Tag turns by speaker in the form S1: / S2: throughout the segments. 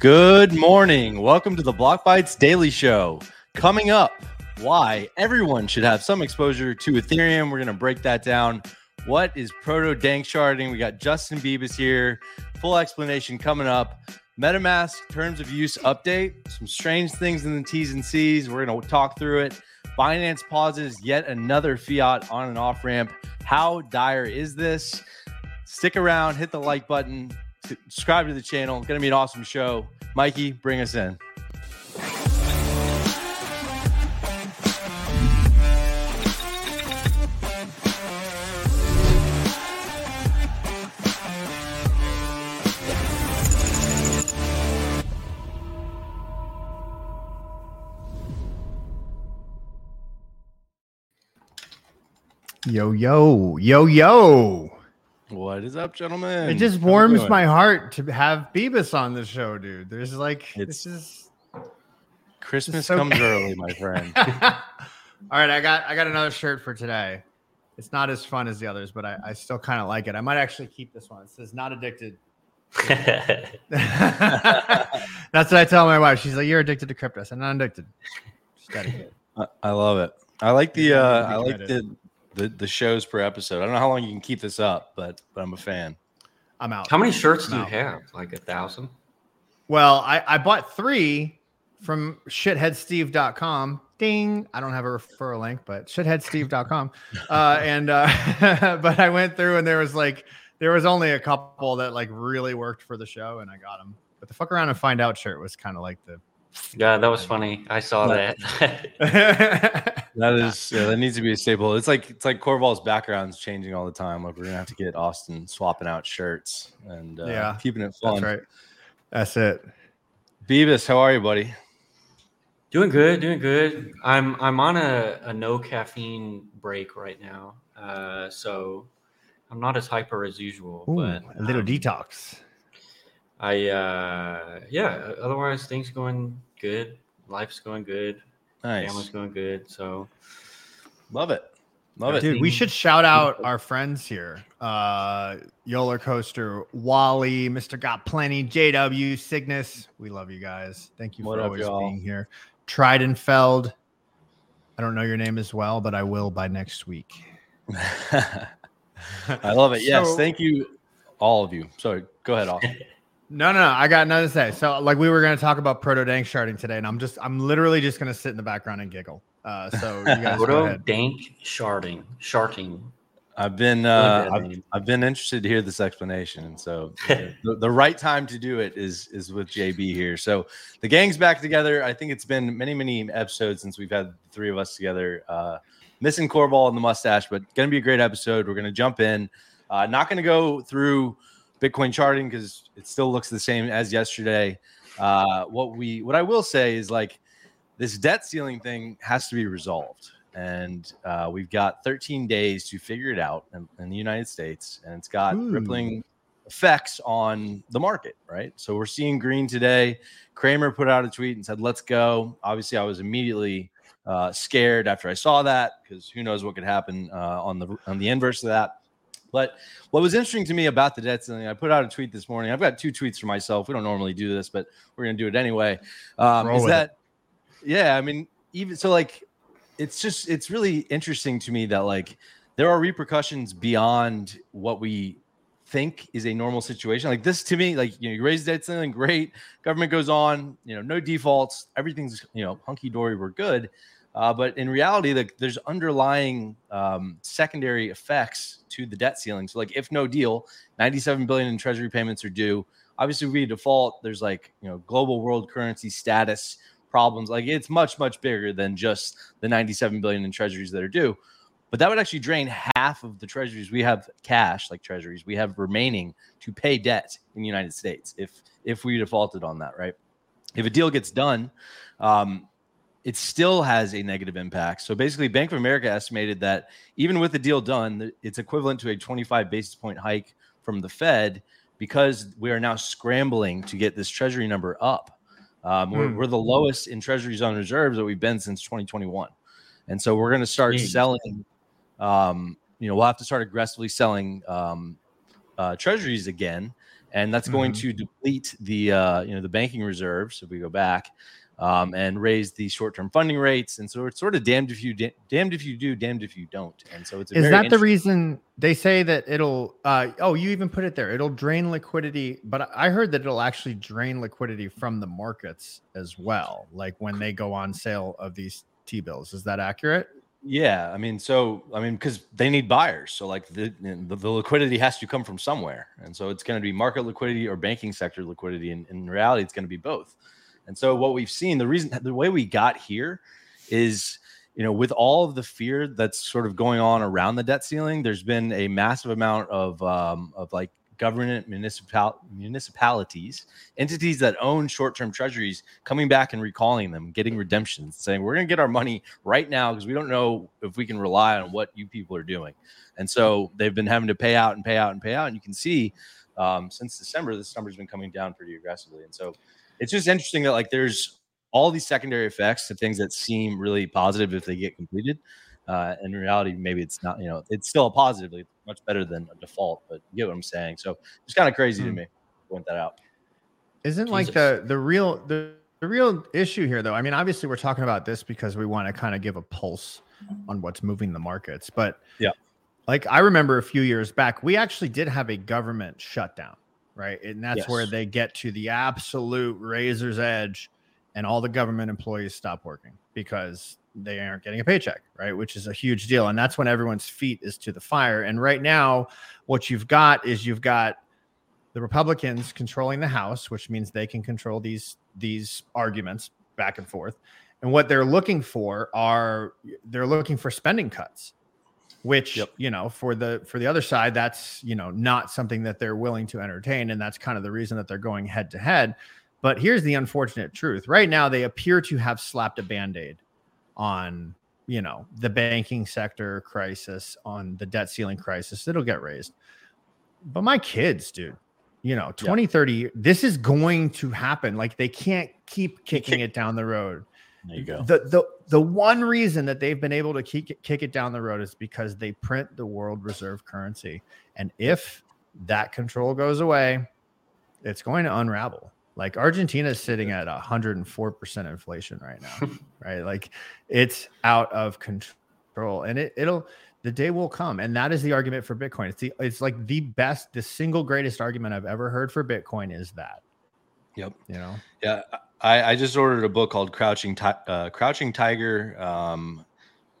S1: Good morning. Welcome to the Blockbytes Daily Show. Coming up, why everyone should have some exposure to Ethereum. We're going to break that down. What is proto danksharding? We got Justin Bebis here. Full explanation coming up. MetaMask terms of use update. Some strange things in the T's and C's. We're going to talk through it. Binance pauses yet another fiat on and off ramp. How dire is this? Stick around, hit the like button, subscribe to the channel. It's Going to be an awesome show. Mikey, bring us in.
S2: Yo, yo, yo, yo.
S1: What is up, gentlemen?
S2: It just warms my heart to have Bebis on the show, dude. There's like,
S1: It's-
S2: this is
S1: Christmas
S2: so
S1: comes early, my friend.
S2: All right, I got I got another shirt for today. It's not as fun as the others, but I, I still kind of like it. I might actually keep this one. It says not addicted. That's what I tell my wife. She's like, You're addicted to crypto. I said, not addicted. Just dedicated.
S1: I, I love it. I like the uh, I like the, the the shows per episode. I don't know how long you can keep this up, but but I'm a fan.
S2: I'm out.
S3: How many shirts do
S2: No.
S3: you have? Like a thousand?
S2: Well, I, I bought three from shitheadsteve.com. Ding. I don't have a referral link, but shitheadsteve.com. Uh, and uh, but I went through and there was like there was only a couple that like really worked for the show and I got them. But the fuck around and find out shirt was kind of like the
S3: Yeah, that was funny. I saw
S1: Right.
S3: that.
S1: That is yeah, that needs to be a staple. It's like it's like Corval's background's changing all the time. Like we're gonna have to get Austin swapping out shirts and uh,
S2: Yeah,
S1: keeping it fun.
S2: that's right. That's it.
S1: Beavis, how are you, buddy?
S3: doing good, doing good. I'm I'm on a, a no caffeine break right now. Uh, so I'm not as hyper as usual,
S2: Ooh,
S3: but
S2: a little
S3: um,
S2: detox.
S3: I uh yeah, otherwise things going good. Life's going good.
S1: Nice,
S3: Family's going good. So
S1: love it, love it.
S2: Dude, we should shout out our friends here. Uh Yoler Coaster, Wally, Mr. Got Plenty, JW, Cygnus. We love you guys. Thank you
S1: What
S2: for
S1: up,
S2: always
S1: y'all?
S2: being here. Tridenfeld. I don't know your name as well, but I will by next week.
S1: I love it. Yes,
S2: So-
S1: thank you, all of you. Sorry, go ahead, Austin.
S2: No, no, no. I got nothing to say. So, like, we were going to talk about proto danksharding today, and I'm just, I'm literally just going to sit in the background and giggle. Uh, so, you guys go
S3: Proto
S2: ahead.
S3: dank sharding. Sharting.
S1: I've been uh, I've. I've been interested to hear this explanation, and so the, the right time to do it is is with JB here. So the gang's back together. I think it's been many many episodes since we've had the three of us together. Uh, missing Corball and the mustache, but going to be a great episode. We're going to jump in. Uh, not going to go through Bitcoin charting because it still looks the same as yesterday. Uh, what we what I will say is like this debt ceiling thing has to be resolved. And uh, we've got 13 days to figure it out in, in the united states and it's got
S2: Ooh.
S1: rippling effects on the market right? So we're seeing green today. Cramer put out a tweet and said let's go. Obviously i was immediately uh, scared after i saw that because who knows what could happen uh, on the on the inverse of that but what was interesting to me about the debt ceiling, I put out a tweet this morning. I've got two tweets for myself. We don't normally do this, but we're going to do it anyway. Um, is
S2: with it.
S1: that, yeah, I mean, even so, like, it's just, it's really interesting to me that, like, there are repercussions beyond what we think is a normal situation. Like, this to me, like, you know, you raise debt ceiling, great. Government goes on, you know, no defaults, everything's, you know, hunky dory, we're good. Uh, but in reality, like there's underlying um, secondary effects to the debt ceiling. So, like, if no deal, 97 billion in treasury payments are due. Obviously, we default, there's like you know global world currency status problems. Like, it's much much bigger than just the 97 billion in treasuries that are due. But that would actually drain half of the treasuries we have cash, like treasuries we have remaining to pay debt in the United States if if we defaulted on that, right? If a deal gets done, um, it still has a negative impact. So basically, Bank of America estimated that even with the deal done, it's equivalent to a 25 basis point hike from the Fed because we are now scrambling to get this Treasury number up. Um, we're,
S2: Hmm.
S1: we're the lowest in Treasuries on reserves that we've been since 2021, and so we're going to start
S3: Jeez.
S1: selling. Um, you know, we'll have to start aggressively selling um, uh, Treasuries again. and that's going
S2: Mhm.
S1: to deplete the uh, you know the banking reserves if we go back um, and raise the short-term funding rates. And so it's sort of damned if you da- damned if you do, damned if you don't. And so it's a
S2: Is that the reason they say that it'll? Uh, oh, you even put it there. It'll drain liquidity, but I heard that it'll actually drain liquidity from the markets as well. Like when they go on sale of these T bills. Is that accurate?
S1: Yeah, I mean, so I mean, because they need buyers, so like the, the the liquidity has to come from somewhere, and so it's going to be market liquidity or banking sector liquidity, and in reality, it's going to be both. And so what we've seen, the reason, the way we got here, is you know, with all of the fear that's sort of going on around the debt ceiling, there's been a massive amount of um, of like government municipal municipalities entities that own short-term treasuries coming back and recalling them getting redemptions saying we're going to get our money right now because we don't know if we can rely on what you people are doing. And so they've been having to pay out and pay out and pay out. And you can see um, since december this number's been coming down pretty aggressively. And so it's just interesting that like there's all these secondary effects to things that seem really positive if they get completed uh, in reality, maybe it's not. You know, it's still a positive, like, much better than a default. But you get what I'm saying. So it's kind of crazy to
S2: Hmm.
S1: me. Point that out.
S2: Isn't like the the real the, the real issue here though. I mean, obviously we're talking about this because we want to kind of give a pulse on what's moving the markets. But
S1: Yeah.
S2: like I remember a few years back, we actually did have a government shutdown, right? And that's where they get to the absolute razor's edge and all the government employees stop working because they aren't getting a paycheck, right? Which is a huge deal. And that's when everyone's feet is to the fire. And right now, what you've got is you've got the Republicans controlling the House, which means they can control these these arguments back and forth. And what they're looking for are they're looking for spending cuts, which
S1: Yep.
S2: you know for the for the other side that's you know not something that they're willing to entertain, and that's kind of the reason that they're going head to head. But here's the unfortunate truth: right now they appear to have slapped a band-aid on you know the banking sector crisis, on the debt ceiling crisis. It'll get raised. But my kids, dude, you know 20 30 this is going to happen like they can't keep kicking it down the road
S1: There you go.
S2: the the the one reason that they've been able to keep kick it down the road is because they print the world reserve currency. And if that control goes away it's going to unravel. Like argentina is sitting at 104% inflation right now right? Like it's out of control. And it, it'll the day will come. And that is the argument for bitcoin. It's the it's like the best the single greatest argument i've ever heard for bitcoin is that.
S1: Yep.
S2: you know?
S1: Yeah, I, I just ordered a book called Crouching Ti- uh, Crouching Tiger. Um,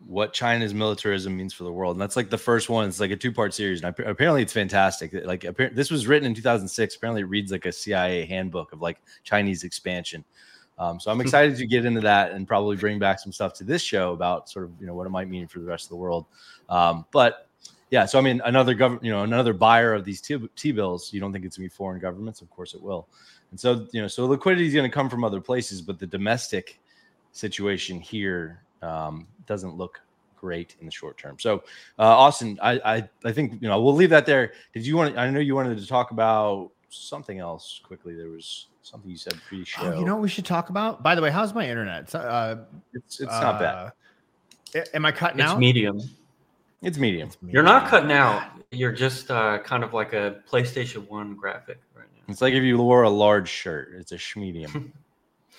S1: what China's militarism means for the world, and that's like the first one. It's like a two-part series, and appa- apparently it's fantastic. Like this was written in 2006. Apparently, it reads like a CIA handbook of like Chinese expansion. Um, so I'm excited to get into that and probably bring back some stuff to this show about sort of you know what it might mean for the rest of the world. Um, but yeah, so I mean, another government, you know, another buyer of these T T bills. You don't think it's gonna be foreign governments? Of course, it will. And so, you know, so liquidity is going to come from other places, but the domestic situation here um, doesn't look great in the short term. So, uh, Austin, I, I, I think you know we'll leave that there. Did you want? I know you wanted to talk about something else quickly. There was something you said pre-show.
S2: oh, you know what we should talk about by the way how's my internet It's, uh,
S1: it's it's not bad.
S2: uh, am i cutting
S3: It's
S2: out
S3: medium.
S1: It's medium.
S3: You're not cutting out. You're just uh, kind of like a PlayStation One graphic right now.
S1: It's like if you wore a large shirt. It's a schmedium.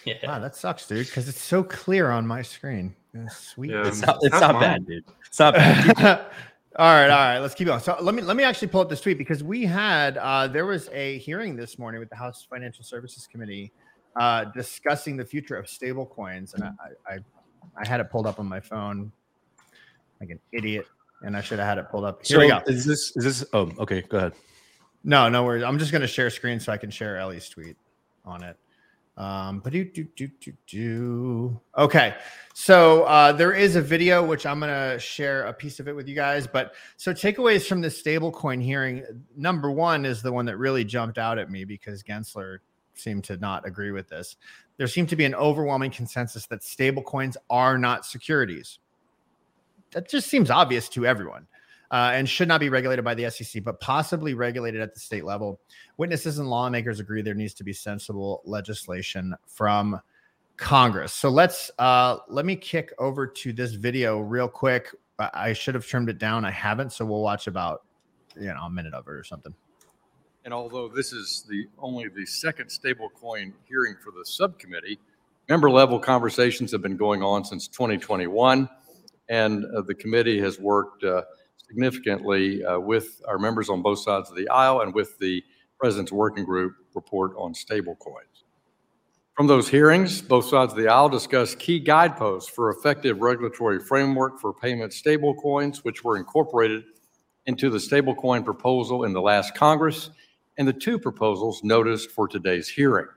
S3: Yeah.
S2: Wow, that sucks, dude. Because it's so clear on my screen. Yeah, Sweet.
S3: Yeah.
S1: it's not. It's
S3: That's
S1: not
S3: mine.
S1: bad, dude. It's not bad.
S2: all right, all right. Let's keep going. So let me let me actually pull up this tweet because we had uh, there was a hearing this morning with the House Financial Services Committee uh, discussing the future of stable coins, and I, I I had it pulled up on my phone like an idiot, and I should have had it pulled up. Here
S1: so
S2: we go.
S1: is this? Is this? Oh, okay. Go ahead.
S2: No, no worries. I'm just going to share screen so I can share Ellie's tweet on it. Um, but do do do do do. Okay, so uh, there is a video which I'm going to share a piece of it with you guys. But so takeaways from this stablecoin hearing. Number one is the one that really jumped out at me because Gensler seemed to not agree with this. There seemed to be an overwhelming consensus that stablecoins are not securities. That just seems obvious to everyone uh, and should not be regulated by the SEC, but possibly regulated at the state level. Witnesses and lawmakers agree there needs to be sensible legislation from Congress. So let's uh, let me kick over to this video real quick. I should have trimmed it down. I haven't, so we'll watch about you know a minute of it or something.
S4: And although this is the only the second stablecoin hearing for the subcommittee, member level conversations have been going on since 2021. And uh, the committee has worked uh, significantly uh, with our members on both sides of the aisle and with the President's Working Group report on stablecoins. From those hearings, both sides of the aisle discussed key guideposts for effective regulatory framework for payment stablecoins, which were incorporated into the stablecoin proposal in the last Congress and the two proposals noticed for today's hearing.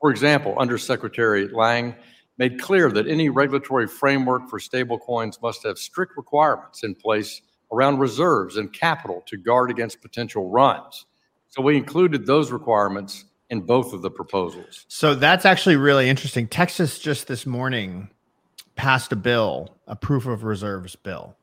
S4: For example, Undersecretary Liang made clear that any regulatory framework for stablecoins must have strict requirements in place around reserves and capital to guard against potential runs. So we included those requirements in both of the proposals.
S2: So that's actually really interesting. Texas just this morning passed a bill, a proof of reserves bill,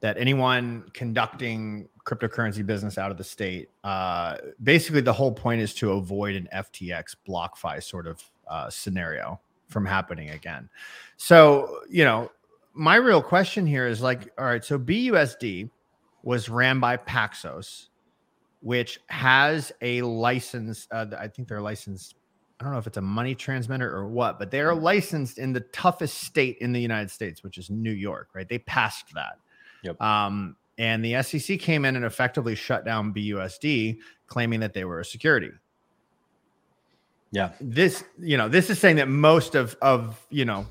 S2: that anyone conducting cryptocurrency business out of the state, uh, basically the whole point is to avoid an FTX BlockFi sort of uh, scenario from happening again. So, you know, my real question here is like, all right, so BUSD was ran by Paxos, which has a license. Uh, I think they're licensed. I don't know if it's a money transmitter or what, but they are licensed in the toughest state in the United States, which is New York, right? They passed that.
S1: Yep.
S2: Um, and the SEC came in and effectively shut down BUSD, claiming that they were a security.
S1: Yeah.
S2: This, you know, this is saying that most of of you know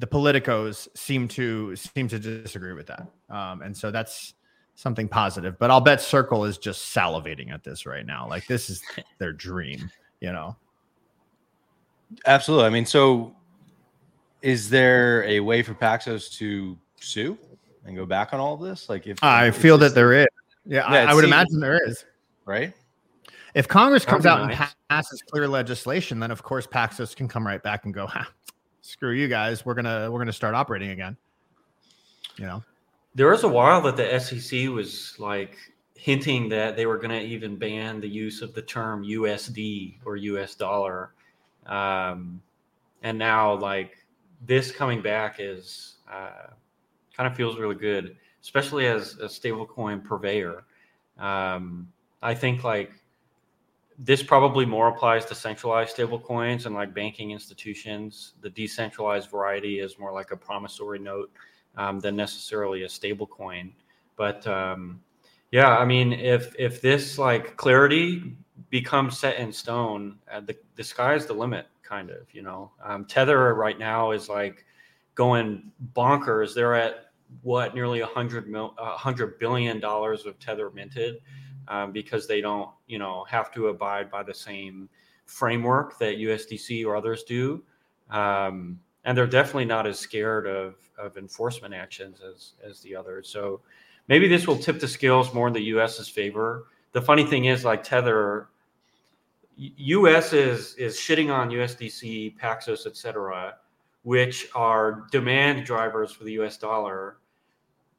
S2: the politicos seem to seem to disagree with that, um, and so that's something positive. But I'll bet Circle is just salivating at this right now. Like this is their dream, you know.
S1: Absolutely. I mean, so is there a way for Paxos to sue and go back on all of this? Like, if
S2: I feel that there is, yeah,
S1: Yeah,
S2: I, I would
S1: seems-
S2: imagine there is.
S1: right?
S2: If Congress comes
S3: be
S2: out and passes clear legislation, then of course Paxos can come right back and go, ha, "Screw you guys, we're gonna we're gonna start operating again." You know,
S3: There was a while that the SEC was like hinting that they were going to even ban the use of the term USD or US dollar. Um, and now, like, this coming back is uh, kind of feels really good, especially as a stablecoin purveyor. Um, I think, like, this probably more applies to centralized stablecoins and like banking institutions. The decentralized variety is more like a promissory note um, than necessarily a stable coin. But um, yeah, I mean, if if this like clarity becomes set in stone, uh, the the sky's the limit, kind of. You know, um, Tether right now is like going bonkers. They're at what nearly a hundred mil, hundred billion dollars of Tether minted um, because they don't, you know, have to abide by the same framework that USDC or others do. Um, and they're definitely not as scared of, of enforcement actions as, as the others. So maybe this will tip the scales more in the US's favor. The funny thing is, like Tether, US is is shitting on USDC, Paxos, et cetera, which are demand drivers for the US dollar,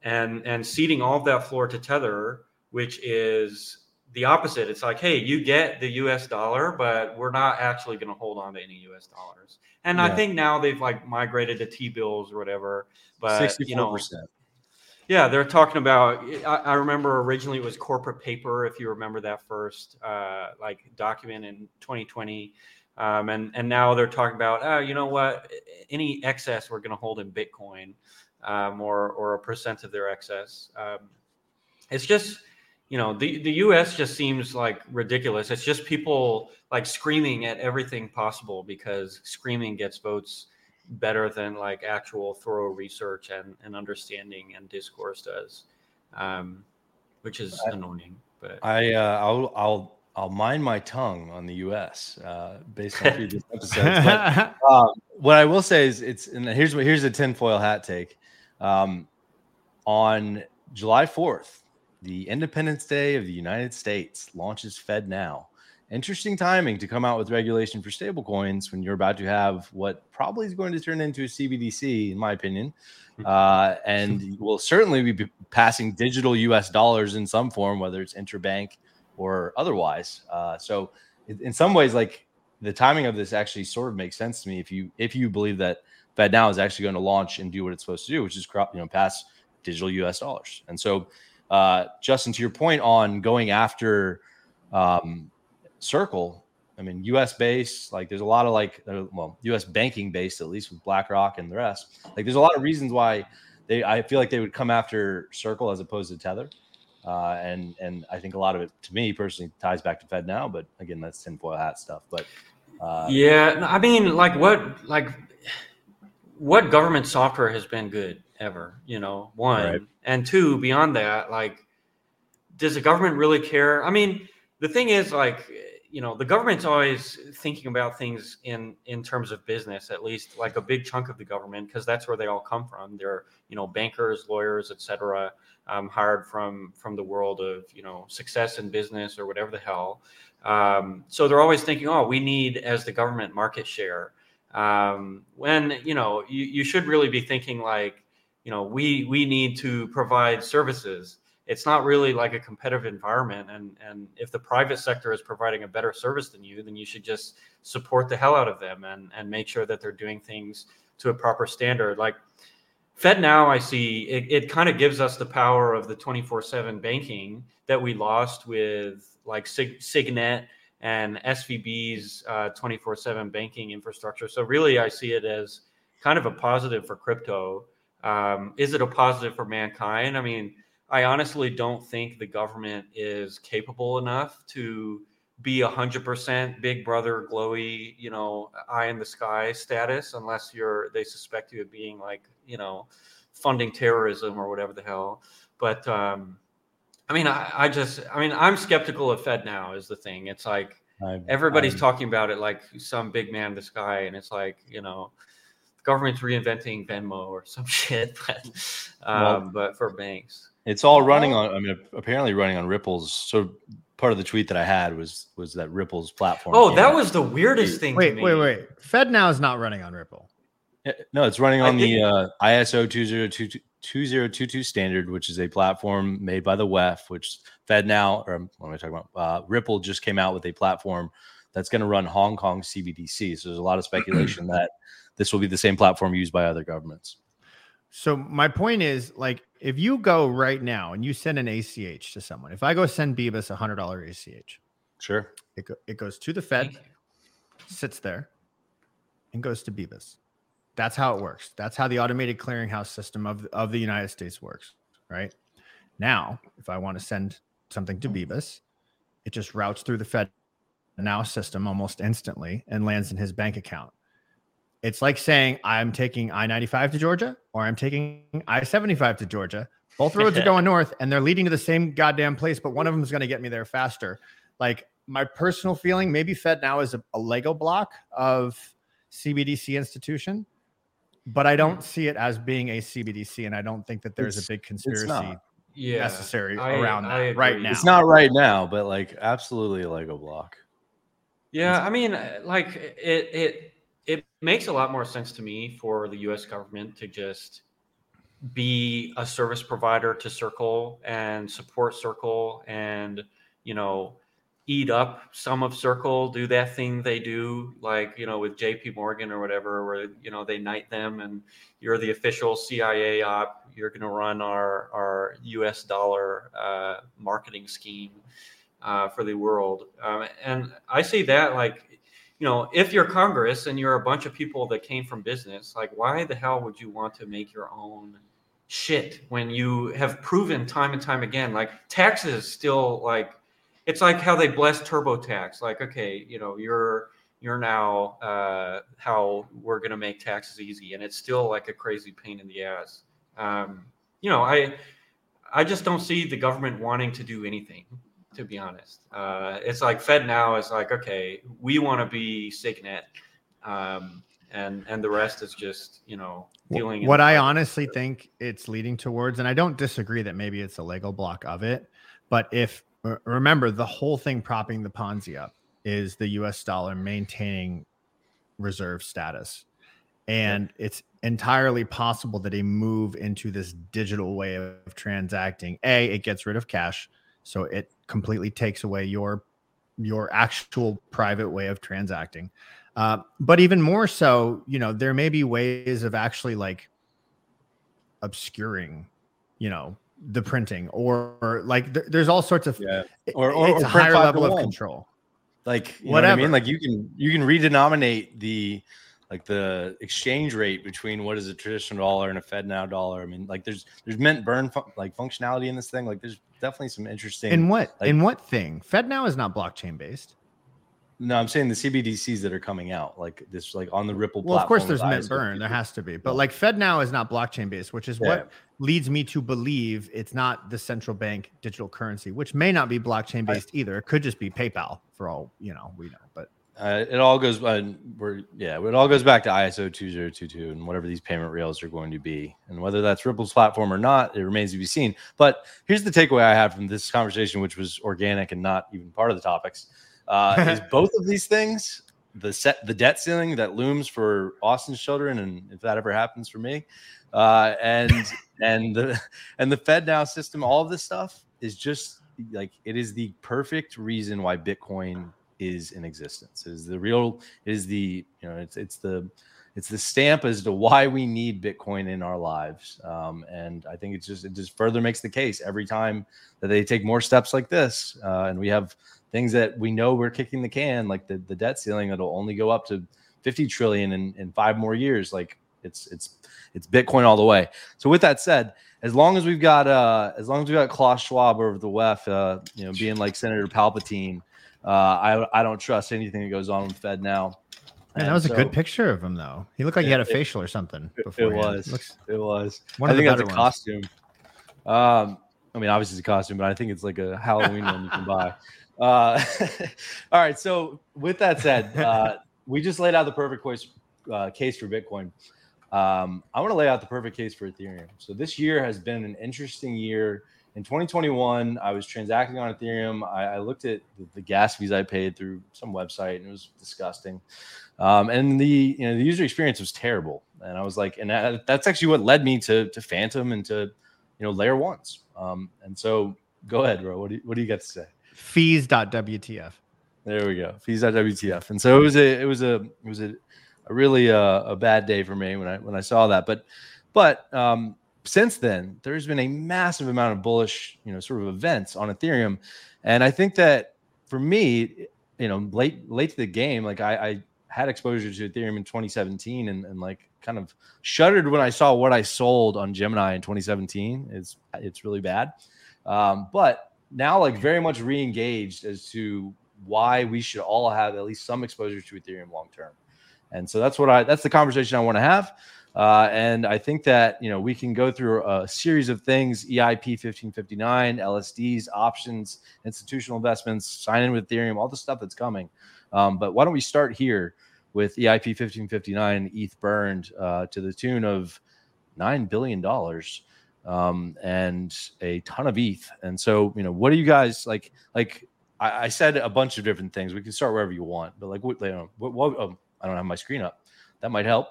S3: and and ceding all of that floor to Tether, which is the opposite. It's like, hey, you get the US dollar, but we're not actually going to hold on to any US dollars. And I think now they've like migrated to T bills or whatever. But you know,
S1: percent.
S3: yeah, they're talking about. I, I remember originally it was corporate paper, if you remember that first uh, like document in 2020, um, and and now they're talking about, oh, you know what, any excess we're going to hold in Bitcoin, um, or or a percent of their excess. Um, it's just, you know, the the U.S. just seems like ridiculous. It's just people like screaming at everything possible because screaming gets votes better than like actual thorough research and, and understanding and discourse does, um, which is annoying. But
S1: I uh, I'll I'll I'll mind my tongue on the U.S. Uh, based on previous episodes. But um, what I will say is it's and here's what here's a tinfoil hat take. Um, on July 4th, the Independence Day of the United States launches Fed Now. Interesting timing to come out with regulation for stablecoins when you're about to have what probably is going to turn into a CBDC, in my opinion, uh, and will certainly be passing digital U.S. dollars in some form, whether it's interbank or otherwise. Uh, so, in, some ways, like the timing of this actually sort of makes sense to me if you if you believe that Fed now is actually going to launch and do what it's supposed to do, which is cro- you know pass digital U.S. dollars. And so, uh, Justin, to your point on going after Um, Circle, I mean, U.S. based, like there's a lot of like, uh, well, U.S. banking based, at least with BlackRock and the rest. Like, there's a lot of reasons why they, I feel like they would come after Circle as opposed to Tether. Uh, and and I think a lot of it, to me personally, ties back to Fed now. But again, that's tinfoil hat stuff. But
S3: uh, yeah, I mean, like what, like what government software has been good ever? You know, one right. and two. Beyond that, like, does the government really care? I mean, the thing is, like, you know the government's always thinking about things in in terms of business at least like a big chunk of the government because that's where they all come from they're you know bankers lawyers etc um, hired from from the world of you know success in business or whatever the hell um, so they're always thinking oh we need as the government market share um, when you know you, you should really be thinking like you know we we need to provide services. It's not really like a competitive environment and and if the private sector is providing a better service than you then you should just support the hell out of them and and make sure that they're doing things to a proper standard. Like FedNow i see it, it kind of gives us the power of the 24-7 banking that we lost with like Sig, signet and svb's uh, 24-7 banking infrastructure. So really i see it as kind of a positive for crypto. Um, is it a positive for mankind? I mean I honestly don't think the government is capable enough to be a hundred percent big brother glowy, you know, eye in the sky status unless you're they suspect you of being like, you know, funding terrorism or whatever the hell. But um I mean I, I just I mean I'm skeptical of FedNow is the thing. It's like I'm, everybody's I'm, talking about it like some big man in the sky and it's like, you know, the government's reinventing Venmo or some shit, but um, well, but for banks.
S1: It's all running on. I mean, apparently running on Ripple's. So part of the tweet that I had was was that Ripple's platform.
S3: Oh, that out. was the weirdest thing.
S2: Wait, wait, wait. FedNow is not running on Ripple.
S1: No, it's running on the uh, ISO 2022, 2022 standard, which is a platform made by the WEF, which FedNow, or what am I talking about? Uh, Ripple just came out with a platform that's going to run Hong Kong CBDC. So there's a lot of speculation that this will be the same platform used by other governments.
S2: So my point is, like, if you go right now and you send an ACH to someone, if I go send Bebis a hundred dollar ACH,
S1: sure,
S2: it go, it goes to the Fed, sits there, and goes to Bebis. That's how it works. That's how the automated clearinghouse system of of the United States works. Right now, if I want to send something to Bebis, it just routes through the Fed now system almost instantly and lands in his bank account. It's like saying I'm taking I 95 to Georgia or I'm taking I 75 to Georgia. Both roads are going north and they're leading to the same goddamn place, but one of them is going to get me there faster. Like my personal feeling, maybe Fed now is a, a Lego block of CBDC institution, but I don't see it as being a CBDC. And I don't think that there's it's, a big conspiracy yeah, necessary I, around I, that right now.
S1: It's not right now, but like absolutely a Lego block.
S3: Yeah, it's, I mean, uh, like it, it it makes a lot more sense to me for the US government to just be a service provider to Circle and support Circle and, you know, eat up some of Circle, do that thing they do, like, you know, with JP Morgan or whatever, where, you know, they knight them and you're the official CIA op. You're going to run our, our US dollar uh, marketing scheme uh, for the world. Um, and I see that like you know, if you're Congress and you're a bunch of people that came from business, like why the hell would you want to make your own shit when you have proven time and time again, like taxes still like it's like how they bless TurboTax. Like, okay, you know, you're you're now uh, how we're gonna make taxes easy, and it's still like a crazy pain in the ass. Um, you know, I I just don't see the government wanting to do anything to be honest. Uh, it's like Fed now is like, okay, we want to be Signet, um, and and the rest is just you know dealing.
S2: What I honestly think it's leading towards, and I don't disagree that maybe it's a Lego block of it, but if remember the whole thing propping the Ponzi up is the U.S. dollar maintaining reserve status, and yeah. it's entirely possible that a move into this digital way of transacting, a it gets rid of cash so it completely takes away your your actual private way of transacting. Uh, but even more so, you know, there may be ways of actually like obscuring, you know, the printing or, or like th- there's all sorts of
S1: Yeah. Or- or-
S2: it's
S1: or
S2: a higher level of control.
S1: like you know what I mean like you can you can redenominate the like the exchange rate between what is a traditional dollar and a Fed now dollar. I mean, like there's there's mint burn fun- like functionality in this thing. Like there's definitely some interesting.
S2: In what
S1: like-
S2: in what thing? Fed now is not blockchain based.
S1: no, I'm saying the CBDCs that are coming out, like this, like on the Ripple.
S2: Well, of course, there's mint burn. There has to be, but like Fed now is not blockchain based, which is
S1: Yeah.
S2: what leads me to believe it's not the central bank digital currency, which may not be blockchain based either. It could just be PayPal for all you know we know. But
S1: Uh, it all goes. Uh, we're yeah. It all goes back to ISO 2022 and whatever these payment rails are going to be, and whether that's Ripple's platform or not, it remains to be seen. But here's the takeaway I had from this conversation, which was organic and not even part of the topics, uh, is both of these things. The set, the debt ceiling that looms for Austin's children, and if that ever happens for me, uh, and and the and the Fed now system, all of this stuff is just like it is the perfect reason why Bitcoin is in existence. It is the real it is the you know it's it's the it's the stamp as to why we need Bitcoin in our lives. Um, and I think it just it just further makes the case every time that they take more steps like this, uh, and we have things that we know we're kicking the can, like the the debt ceiling that'll only go up to 50 trillion in, in five more years. Like it's it's it's Bitcoin all the way. So with that said, as long as we've got uh as long as we've got Klaus Schwab over the WEF, uh, you know, being like Senator Palpatine, uh, I I don't trust anything that goes on with Fed now.
S2: man, that was a good picture of him, though. He looked like he had a
S1: It- it-
S2: facial or something. Before it,
S1: was.
S2: Looks,
S1: it was.
S2: one
S1: I think that's a
S2: ones.
S1: costume. Um, I mean, obviously it's a costume, but I think it's like a Halloween one you can buy. Uh, all right. So with that said, uh, we just laid out the perfect case, uh, case for Bitcoin. Um, I want to lay out the perfect case for Ethereum. So this year has been an interesting year. In 2021, I was transacting on Ethereum. I, I looked at the, the gas fees I paid through some website, and it was disgusting. Um, and the you know the user experience was terrible. And I was like, and that, that's actually what led me to to Phantom and to you know layer ones. Um, and so go ahead, bro. What do you, what do you got to say?
S2: fees.wtf.
S1: There we go. Fees.wtf. And so it was a it was a it was a, a really uh, a bad day for me when I when I saw that. But but um, since then, there's been a massive amount of bullish, you know, sort of events on Ethereum, and I think that for me, you know, late late to the game, like I, I had exposure to Ethereum in 2017, and, and like kind of shuddered when I saw what I sold on Gemini in 2017. It's it's really bad, um, but now like very much re-engaged as to why we should all have at least some exposure to Ethereum long term. And so that's what I that's the conversation I want to have. Uh, and I think that you know we can go through a series of things: EIP 1559, LSDs, options, institutional investments, sign in with Ethereum, all the stuff that's coming. Um, but why don't we start here with EIP 1559, ETH burned uh, to the tune of nine billion dollars um, and a ton of ETH. And so you know, what do you guys like? Like I, I said a bunch of different things. We can start wherever you want, but like what you know, what, what um, I don't have my screen up. That might help.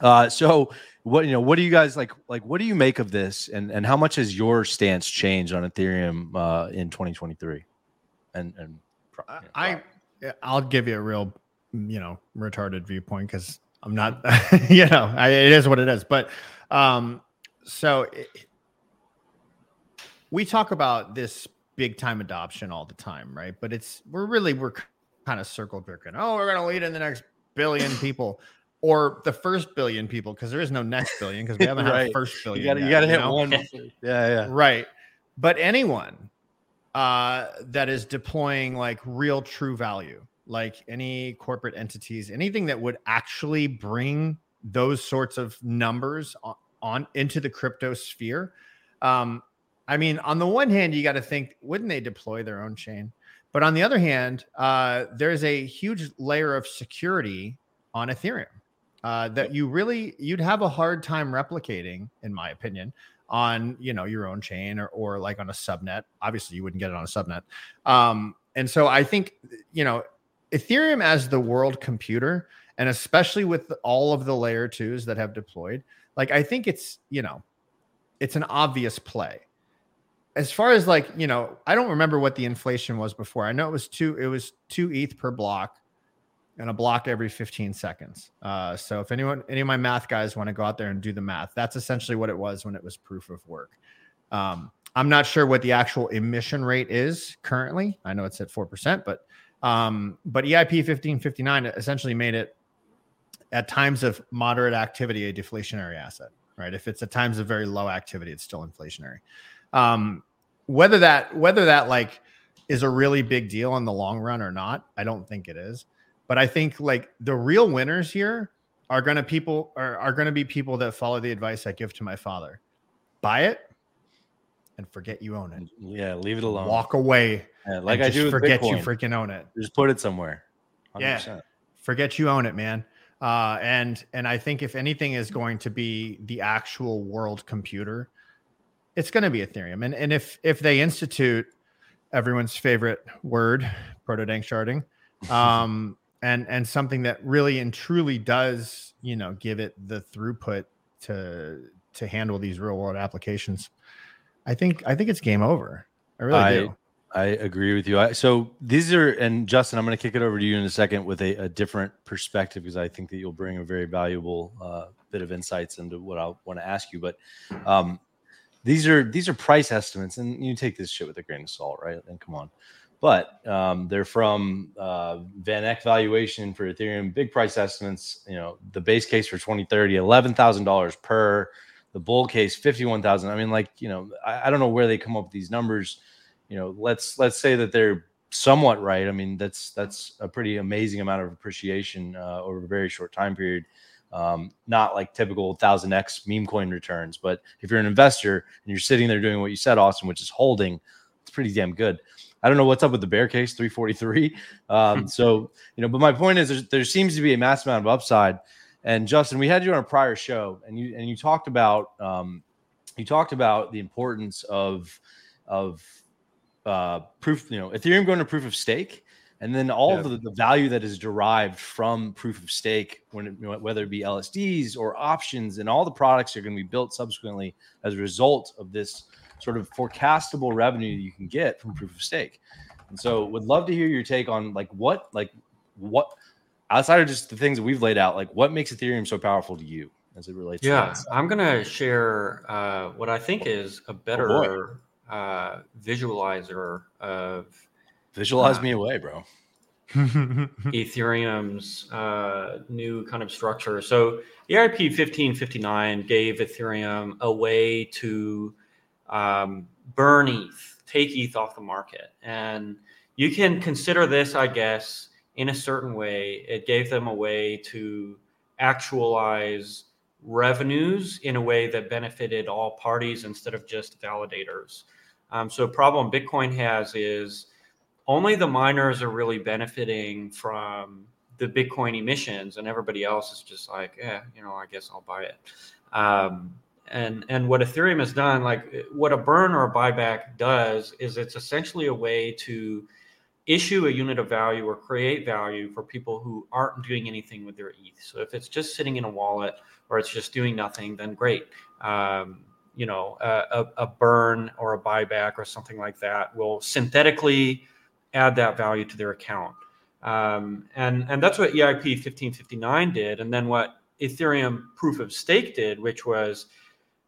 S1: Uh, so what you know, what do you guys like? Like, what do you make of this, and and how much has your stance changed on Ethereum uh, in 2023? And and
S2: I,
S1: you know,
S2: I I'll give you a real, you know, retarded viewpoint because I'm not, you know, I, it is what it is. But um, so it, we talk about this big time adoption all the time, right? But it's we're really we're kind of circle jerking. Oh, we're gonna lead in the next billion people. Or the first billion people, because there is no next billion, because we haven't had a first billion.
S1: you got to you got to hit
S2: know?
S1: one. Yeah, yeah.
S2: Right. But anyone uh, that is deploying like real true value, like any corporate entities, anything that would actually bring those sorts of numbers on, into the crypto sphere. Um, I mean, on the one hand, you got to think, wouldn't they deploy their own chain? But on the other hand, uh, there's a huge layer of security on Ethereum uh, that you really you'd have a hard time replicating, in my opinion, on you know your own chain or or like on a subnet. Obviously, you wouldn't get it on a subnet. Um, and so I think you know Ethereum as the world computer, and especially with all of the layer twos that have deployed, like I think it's you know it's an obvious play. As far as like you know, I don't remember what the inflation was before. I know it was two. It was two ETH per block and a block every 15 seconds. Uh, so if anyone, any of my math guys want to go out there and do the math, that's essentially what it was when it was proof of work. Um, I'm not sure what the actual emission rate is currently. I know it's at four percent, but um, but EIP 1559 essentially made it at times of moderate activity a deflationary asset, right? If it's at times of very low activity, it's still inflationary. Um, whether that whether that like is a really big deal in the long run or not, I don't think it is. But I think like the real winners here are gonna people are, are gonna be people that follow the advice I give to my father. Buy it and forget you own it.
S1: Yeah, leave it alone.
S2: Walk away.
S1: Yeah, like I do.
S2: Forget you freaking own it.
S1: Just put it somewhere.
S2: Yeah.
S1: 100%.
S2: forget you own it man uh, and and i think if anything is going to be the actual world computer it's going to be ethereum. And and if if they institute everyone's favorite word proto-danksharding um and and something that really and truly does you know give it the throughput to to handle these real world applications i think i think it's game over. I really
S1: I-
S2: do
S1: I agree with you. I, so these are, and Justin, I'm going to kick it over to you in a second with a, a different perspective because I think that you'll bring a very valuable uh, bit of insights into what I want to ask you. But um, these are these are price estimates, and you take this shit with a grain of salt, right? And come on, but um, they're from uh, Van Eck valuation for Ethereum, big price estimates. You know, the base case for 2030, eleven thousand dollars per. The bull case, fifty-one thousand. I mean, like you know, I, I don't know where they come up with these numbers you know let's let's say that they're somewhat right. I mean that's that's a pretty amazing amount of appreciation uh, over a very short time period. Um, not like typical 1000x meme coin returns but if you're an investor and you're sitting there doing what you said austin which is holding it's pretty damn good. I don't know what's up with the bear case 343 um, so you know but my point is there seems to be a massive amount of upside. And justin we had you on a prior show and you and you talked about um, you talked about the importance of of uh, proof, you know, Ethereum going to proof of stake, and then all
S4: Yeah.
S1: of the, the value that is derived from proof of stake, when it, you know, whether it be LSDs or options, and all the products are going to be built subsequently as a result of this sort of forecastable revenue you can get from proof of stake. And so, would love to hear your take on like what, like what, outside of just the things that we've laid out, like what makes Ethereum so powerful to you as it relates. To?
S3: Yeah, I'm gonna share uh, what I think is a better uh, visualizer of
S1: visualize
S3: uh,
S1: me away, bro.
S3: Ethereum's uh, new kind of structure. So EIP 1559 gave Ethereum a way to um, burn ETH, take ETH off the market. And you can consider this, I guess, in a certain way. It gave them a way to actualize revenues in a way that benefited all parties instead of just validators. Um, so, a problem Bitcoin has is only the miners are really benefiting from the Bitcoin emissions, and everybody else is just like, yeah, you know, I guess I'll buy it. Um, and and what Ethereum has done, like what a burn or a buyback does, is it's essentially a way to issue a unit of value or create value for people who aren't doing anything with their ETH. So if it's just sitting in a wallet or it's just doing nothing, then great. Um, you know, a, a, burn or a buyback or something like that will synthetically add that value to their account. Um, and, and that's what EIP 1559 did. And then what Ethereum proof of stake did, which was,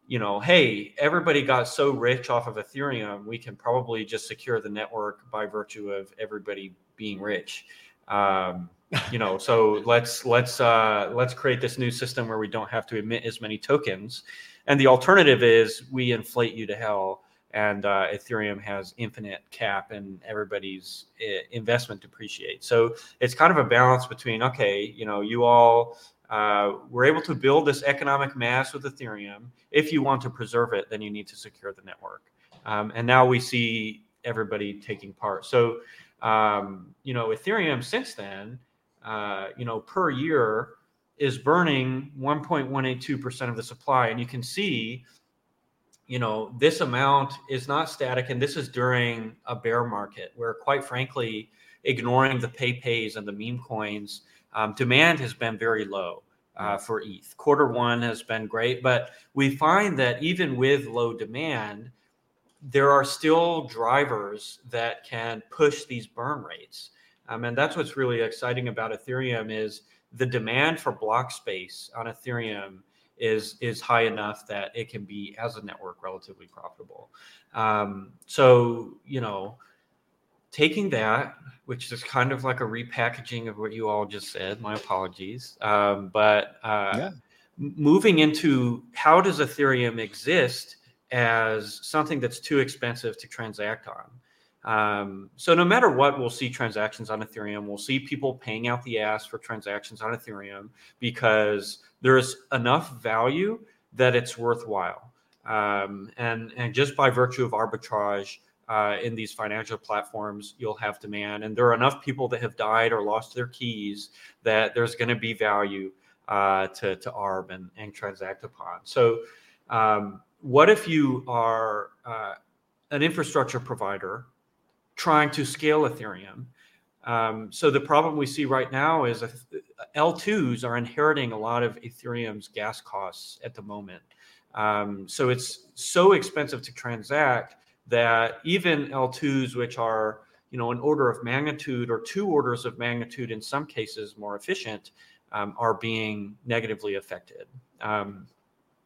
S3: you know, hey, everybody got so rich off of Ethereum, we can probably just secure the network by virtue of everybody being rich. Um, you know, so let's let's uh, let's create this new system where we don't have to emit as many tokens. And the alternative is we inflate you to hell and uh, Ethereum has infinite cap and everybody's uh, investment depreciates. So it's kind of a balance between okay, you know, you all uh, were able to build this economic mass with Ethereum. If you want to preserve it, then you need to secure the network. Um, and now we see everybody taking part. So um, you know, Ethereum since then, uh, you know, per year is burning 1.182% of the supply, and you can see you know, this amount is not static, and this is during a bear market where, quite frankly, ignoring the Pepes and the meme coins, um, demand has been very low uh, for ETH. Quarter one has been great, but we find that even with low demand, there are still drivers that can push these burn rates. Um, and that's what's really exciting about Ethereum is the demand for block space on Ethereum is is high enough that it can be as a network relatively profitable. Um, so you know, taking that, which is kind of like a repackaging of what you all just said. My apologies, um, but uh, yeah. moving into how does Ethereum exist as something that's too expensive to transact on. Um, so no matter what, we'll see transactions on Ethereum. We'll see people paying out the ass for transactions on Ethereum because there's enough value that it's worthwhile. Um, and and just by virtue of arbitrage uh, in these financial platforms, you'll have demand. And there are enough people that have died or lost their keys that there's going to be value uh, to to arb and, and transact upon. So. Um, what if you are uh, an infrastructure provider trying to scale Ethereum. Um, so the problem we see right now is L2s are inheriting a lot of Ethereum's gas costs at the moment. Um, so it's so expensive to transact that even L2s, which are you know an order of magnitude or two orders of magnitude in some cases more efficient, um, are being negatively affected. Um,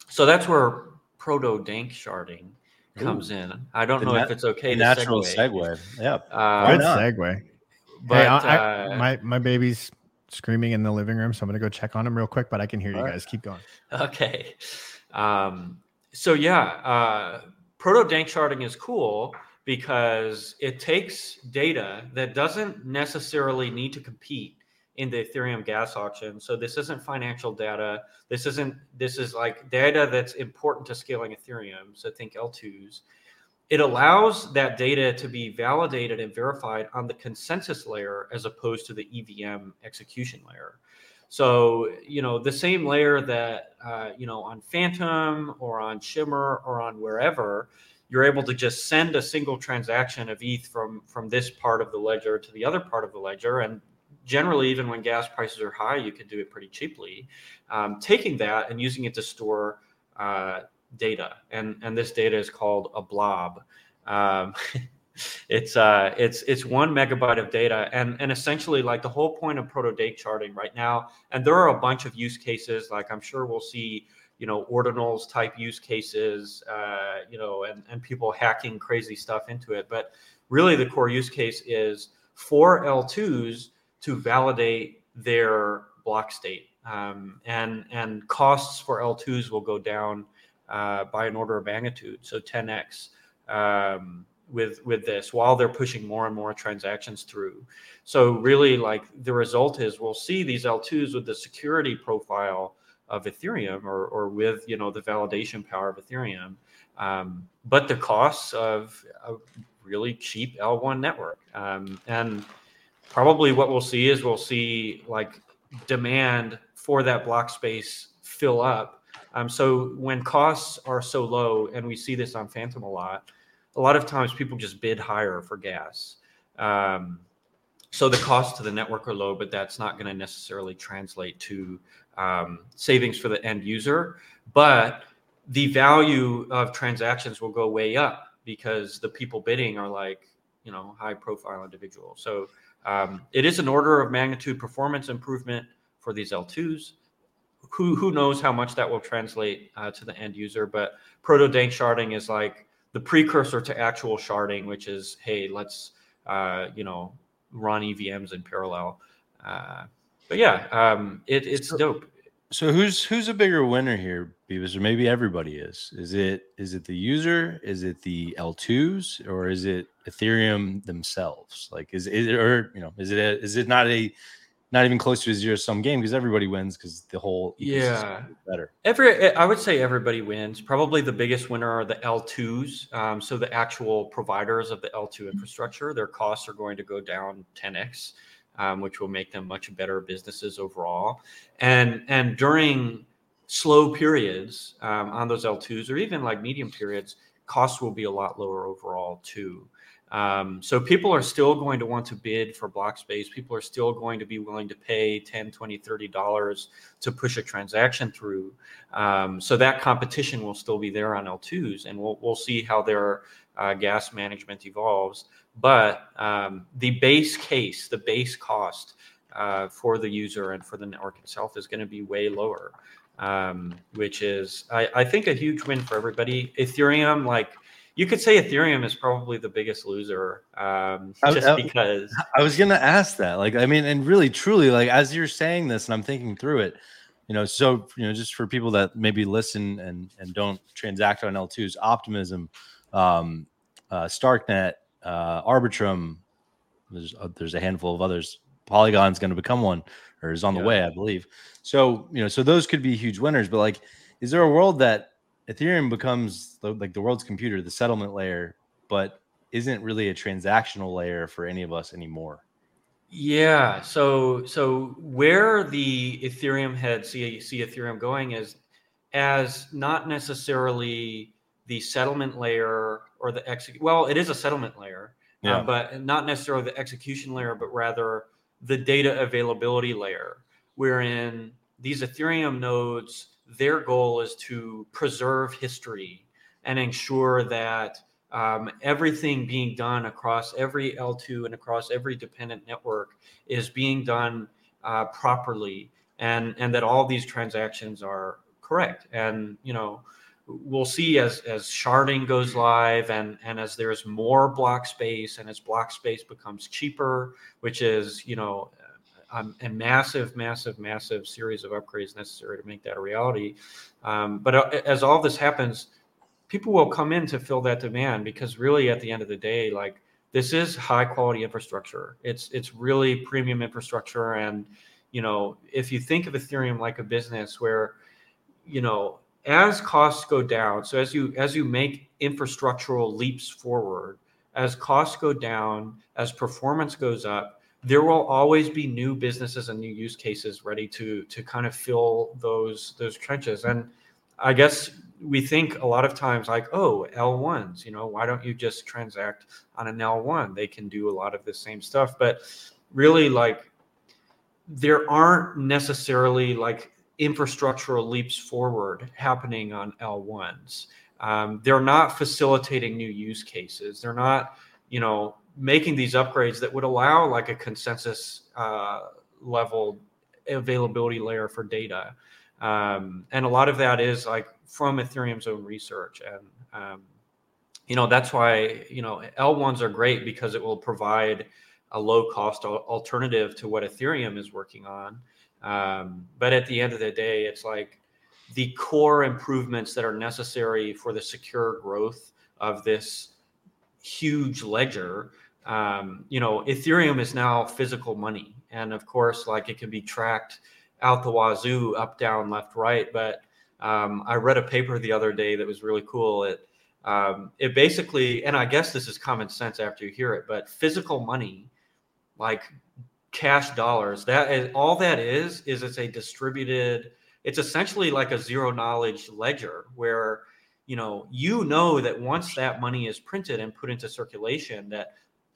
S3: so that's where proto danksharding comes Ooh. in. I don't know if it's okay.
S1: natural segue. segue. Yeah.
S2: Uh, Good segue. But hey, I, uh, my my baby's screaming in the living room, so I'm gonna go check on him real quick. But I can hear you guys. Keep going.
S3: Okay. Um, so yeah, uh, proto danksharding is cool because it takes data that doesn't necessarily need to compete in the Ethereum gas auction. So this isn't financial data. This isn't this is like data that's important to scaling Ethereum. So think L2s. It allows that data to be validated and verified on the consensus layer as opposed to the EVM execution layer. So you know the same layer that uh, you know on Fantom or on Shimmer or on wherever you're able to just send a single transaction of ETH from from this part of the ledger to the other part of the ledger, and generally, even when gas prices are high, you can do it pretty cheaply. Um, taking that and using it to store uh, data, and and this data is called a blob. Um, it's uh, it's it's one megabyte of data, and and essentially like the whole point of proto danksharding right now. And there are a bunch of use cases. Like I'm sure we'll see you know ordinals type use cases uh, you know and, and people hacking crazy stuff into it but really the core use case is for l2s to validate their block state. Um, and and costs for L2s will go down uh, by an order of magnitude, so 10x um, with with this, while they're pushing more and more transactions through. So really, like the result is, we'll see these L2s with the security profile of Ethereum, or or with you know the validation power of Ethereum, um, but the costs of a really cheap L1 network, um, and probably what we'll see is we'll see like demand for that block space fill up. Um, so when costs are so low, and we see this on Fantom a lot, a lot of times people just bid higher for gas. Um, so the costs to the network are low, but that's not going to necessarily translate to um, savings for the end user. But the value of transactions will go way up because the people bidding are like, you know, high profile individuals. So um, it is an order of magnitude performance improvement for these L2s. Who, who knows how much that will translate uh, to the end user, but proto-danksharding is like the precursor to actual sharding, which is, hey, let's, uh, you know, run EVMs in parallel. Uh, but yeah, um, it, it's dope.
S1: So who's who's a bigger winner here, Bebis? Or maybe everybody is. Is it is it the user? Is it the L2s or is it Ethereum themselves? Like is, is it or you know, is it a, is it not a not even close to a zero sum game because everybody wins because the whole
S3: yeah
S1: better.
S3: Every I would say everybody wins. Probably the biggest winner are the L2s. Um, so the actual providers of the L2 infrastructure, their costs are going to go down 10x um, which will make them much better businesses overall. And and during slow periods um, on those L2s or even like medium periods, costs will be a lot lower overall too. Um, so people are still going to want to bid for block space. People are still going to be willing to pay 10, 20, 30 dollars to push a transaction through. Um, so that competition will still be there on L2s and we'll, we'll see how their uh, gas management evolves. But um, the base case, the base cost uh, for the user and for the network itself is going to be way lower. um, which is I, I think a huge win for everybody. Ethereum, like you could say Ethereum is probably the biggest loser, um, just I, I, because.
S1: I was gonna ask that, like, I mean, and really, truly, like, as you're saying this, and I'm thinking through it, you know, so you know, just for people that maybe listen and and don't transact on L2s, Optimism, um, uh, Starknet, uh, Arbitrum, there's uh, there's a handful of others. Polygon's going to become one, or is on the way, I believe. So you know, so those could be huge winners. But like, is there a world that Ethereum becomes the, like the world's computer, the settlement layer, but isn't really a transactional layer for any of us anymore.
S3: Yeah. So so where the Ethereum head see see Ethereum going is as not necessarily the settlement layer or the execute. Well, it is a settlement layer, uh, yeah. but not necessarily the execution layer, but rather the data availability layer, wherein these Ethereum nodes their goal is to preserve history and ensure that um, everything being done across every L2 and across every dependent network is being done uh, properly and, and that all these transactions are correct. And, you know, we'll see as, as sharding goes live and, and as there's more block space and as block space becomes cheaper, which is, you know, um, a massive, massive, massive series of upgrades necessary to make that a reality. Um, but uh, as all this happens, people will come in to fill that demand because really, at the end of the day, like this is high quality infrastructure. It's it's really premium infrastructure, and you know, if you think of Ethereum like a business where, you know, as costs go down, so as you as you make infrastructural leaps forward, as costs go down, as performance goes up there will always be new businesses and new use cases ready to to kind of fill those those trenches. And i guess we think a lot of times like oh l1s you know why don't you just transact on an l1 they can do a lot of the same stuff. But really like there aren't necessarily like infrastructural leaps forward happening on l1s um, they're not facilitating new use cases they're not you know making these upgrades that would allow like a consensus uh, level availability layer for data. Um, and a lot of that is like from Ethereum's own research. And, um, you know, that's why, you know, L1s are great because it will provide a low cost alternative to what Ethereum is working on. Um, but at the end of the day, it's like the core improvements that are necessary for the secure growth of this huge ledger um, you know, Ethereum is now physical money. And of course, like it can be tracked out the wazoo, up, down, left, right. But um, I read a paper the other day that was really cool. It, um, it basically, and I guess this is common sense after you hear it, but physical money, like cash dollars, that is all that is, is it's a distributed, it's essentially like a zero knowledge ledger where, you know, you know that once that money is printed and put into circulation, that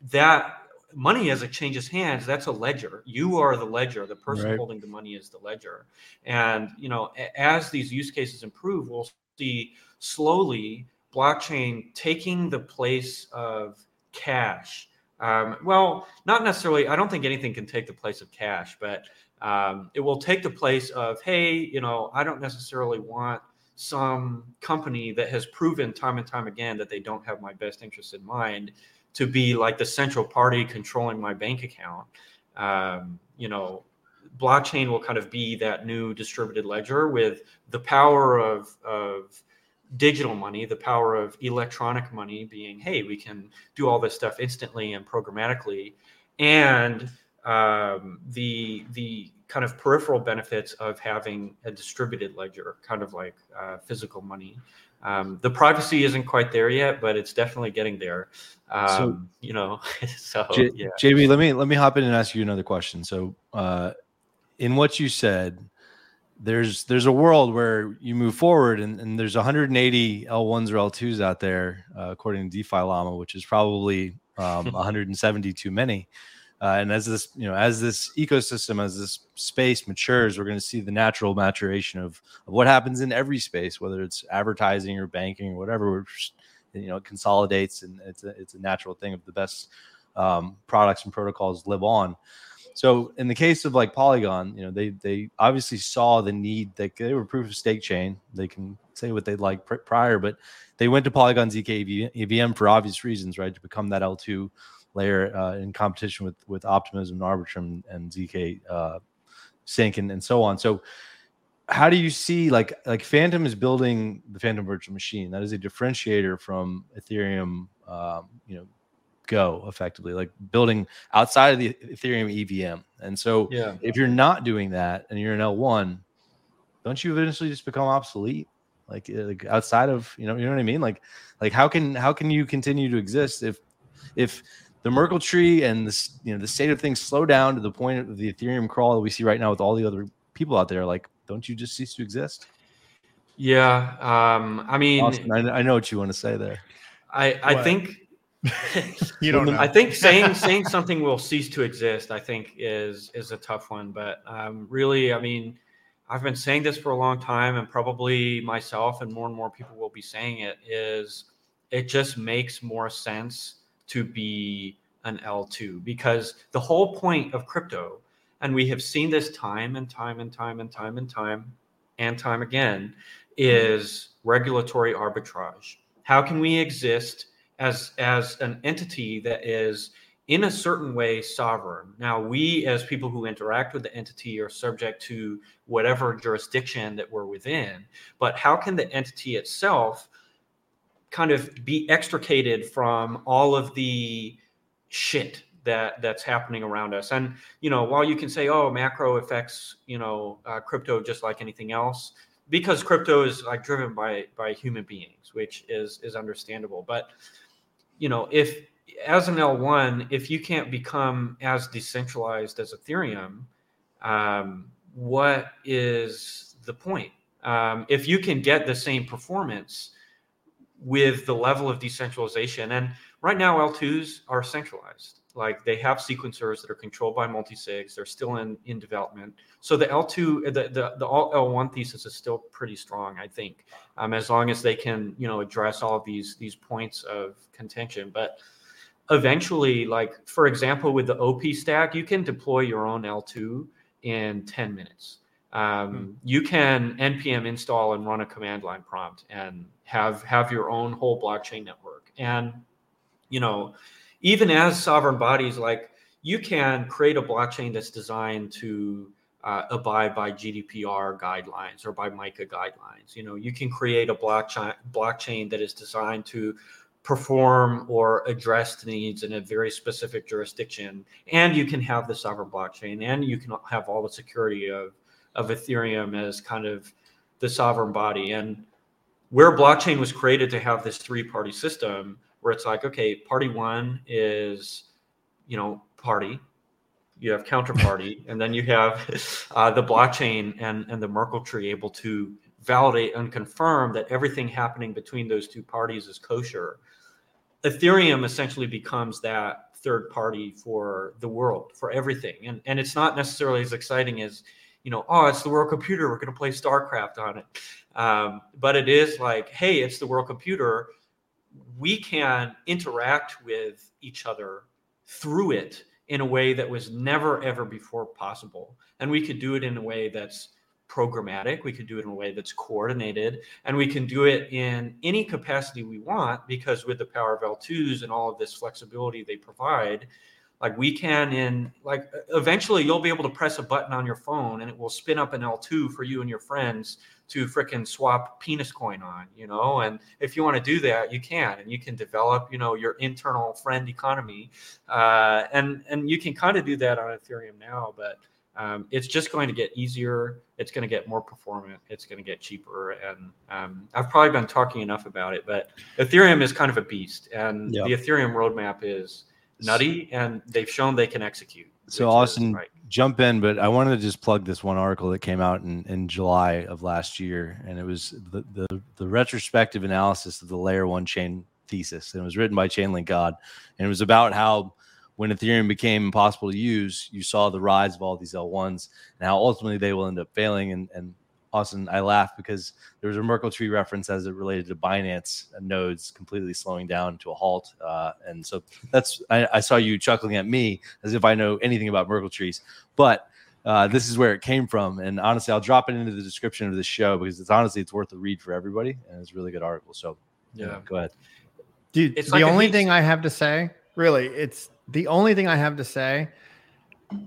S3: that money as it changes hands that's a ledger. You are the ledger. The person right. holding the money is the ledger. And you know as these use cases improve we'll see slowly blockchain taking the place of cash um, well not necessarily i don't think anything can take the place of cash but um, it will take the place of hey you know i don't necessarily want some company that has proven time and time again that they don't have my best interest in mind to be like the central party controlling my bank account. Um, you know, blockchain will kind of be that new distributed ledger with the power of, of digital money, the power of electronic money being, hey, we can do all this stuff instantly and programmatically, and um, the the kind of peripheral benefits of having a distributed ledger, kind of like uh, physical money. Um, the privacy isn't quite there yet, but it's definitely getting there. Um, so, you know, so
S1: J- yeah. JB, let me let me hop in and ask you another question. So, uh, in what you said, there's there's a world where you move forward, and, and there's 180 L1s or L2s out there, uh, according to DeFi Llama, which is probably um, 170 too many. Uh, and as this, you know, as this ecosystem, as this space matures, we're going to see the natural maturation of, of what happens in every space, whether it's advertising or banking or whatever. Just, you know, it consolidates, and it's a, it's a natural thing of the best um, products and protocols live on. So in the case of like Polygon, you know, they they obviously saw the need that they were proof of stake chain. They can say what they'd like pr- prior, but they went to Polygon ZK EVM for obvious reasons, right? To become that L2 layer uh, in competition with with Optimism, and Arbitrum, and ZK uh, Sync, and, and so on. So how do you see like like Fantom is building the Fantom virtual machine? That is a differentiator from Ethereum. Um, you know, Go effectively, like building outside of the Ethereum EVM. And so,
S3: Yeah.
S1: if you're not doing that and you're an L1, don't you eventually just become obsolete? Like, uh, like outside of you know, you know what I mean? Like, like how can how can you continue to exist if if the Merkle tree and this you know the state of things slow down to the point of the Ethereum crawl that we see right now with all the other people out there? Like, don't you just cease to exist?
S3: Yeah. Um, I mean,
S1: Austin, I, I know what you want to say there.
S3: I, I
S2: What?
S3: think
S2: You don't know.
S3: I think saying saying something will cease to exist, I think is is a tough one. But um, really, I mean, I've been saying this for a long time, and probably myself and more and more people will be saying it. Is it just makes more sense to be an L2 because the whole point of crypto, and we have seen this time and time and time and time and time and time again, is regulatory arbitrage. How can we exist as as an entity that is in a certain way sovereign. Now, we as people who interact with the entity are subject to whatever jurisdiction that we're within, but how can the entity itself kind of be extricated from all of the shit that that's happening around us? And you know, while you can say, "Oh, macro affects you know uh, crypto just like anything else," because crypto is like driven by by human beings, which is is understandable, but you know, if as an L1, if you can't become as decentralized as Ethereum, um, what is the point? Um, if you can get the same performance with the level of decentralization, and right now L2s are centralized. Like they have sequencers that are controlled by multi-sigs. They're still in, in development. So the L2, the, the, the all L1 thesis is still pretty strong, I think, um, as long as they can, you know, address all of these, these points of contention. But eventually, like for example, with the OP stack, you can deploy your own L2 in 10 minutes. Um, You can npm install and run a command line prompt and have have your own whole blockchain network. And you know, even as sovereign bodies, like you can create a blockchain that's designed to uh, abide by GDPR guidelines or by MiCA guidelines. You know, you can create a blockchain blockchain that is designed to perform or address needs in a very specific jurisdiction, and you can have the sovereign blockchain, and you can have all the security of of Ethereum as kind of the sovereign body. And where blockchain was created to have this three party system, where it's like, okay, party one is, you know, party, you have counterparty, and then you have uh, the blockchain and, and the Merkle tree able to validate and confirm that everything happening between those two parties is kosher. Ethereum essentially becomes that third party for the world, for everything. And, and it's not necessarily as exciting as, you know, oh, it's the world computer. We're going to play StarCraft on it. Um, but it is like, hey, it's the world computer. We can interact with each other through it in a way that was never, ever before possible. And we could do it in a way that's programmatic. We could do it in a way that's coordinated. And we can do it in any capacity we want because with the power of L2s and all of this flexibility they provide, like we can in like eventually you'll be able to press a button on your phone and it will spin up an L2 for you and your friends to fricking swap penis coin on, you know. And if you want to do that, you can, and you can develop, you know, your internal friend economy, uh, and and you can kind of do that on Ethereum now, but um, it's just going to get easier. It's going to get more performant. It's going to get cheaper, and um, I've probably been talking enough about it. But Ethereum is kind of a beast, and
S1: Yeah.
S3: the Ethereum roadmap is nutty, and they've shown they can execute.
S1: So Austin,
S3: like,
S1: jump in, but I wanted to just plug this one article that came out in, in July of last year, and it was the, the the retrospective analysis of the layer one chain thesis. And it was written by Chainlink God, and it was about how when Ethereum became impossible to use, you saw the rise of all these L1s and how ultimately they will end up failing. And and Austin, I laughed because there was a Merkle tree reference as it related to Binance nodes completely slowing down to a halt, uh, and so that's I, I, saw you chuckling at me as if I know anything about Merkle trees, but. Uh, this is where it came from, and honestly, I'll drop it into the description of this show because it's honestly it's worth a read for everybody, and it's a really good article. So, yeah, go ahead,
S2: dude. It's the like only thing I have to say, really, it's the only thing I have to say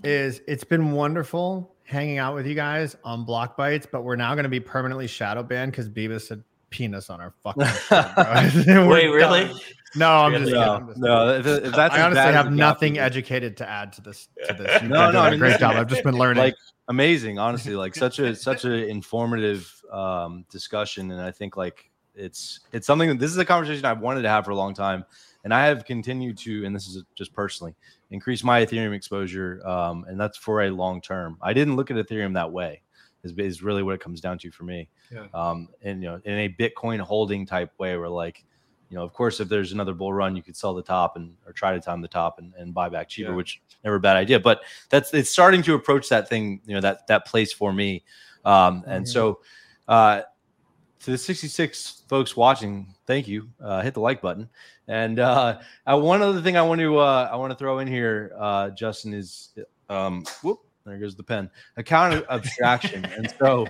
S2: is it's been wonderful hanging out with you guys on Blockbytes, but we're now going to be permanently shadow banned because Bebis said penis on our fucking.
S3: Show, Wait, really?
S2: Done. No, I'm just, no,
S1: I'm just no. If, if that's
S2: I honestly have nothing educated to add to this. To this. You no, no, I mean, great job. I've just been learning.
S1: Like amazing, honestly. Like such a such an informative um, discussion, and I think like it's it's something that this is a conversation I've wanted to have for a long time, and I have continued to, and this is just personally increase my Ethereum exposure, um, and that's for a long term. I didn't look at Ethereum that way. Is, is really what it comes down to for me. Yeah. Um, and you know, in a Bitcoin holding type way, where like, you know, of course, if there's another bull run, you could sell the top and or try to time the top and, and buy back cheaper, yeah. which never a bad idea. But that's it's starting to approach that thing, you know, that that place for me. Um, and mm-hmm. so, uh, to the 66 folks watching, thank you. Uh, hit the like button. And uh, uh, one other thing I want to uh, I want to throw in here, uh, Justin, is um, whoop, there goes the pen. Account abstraction, and so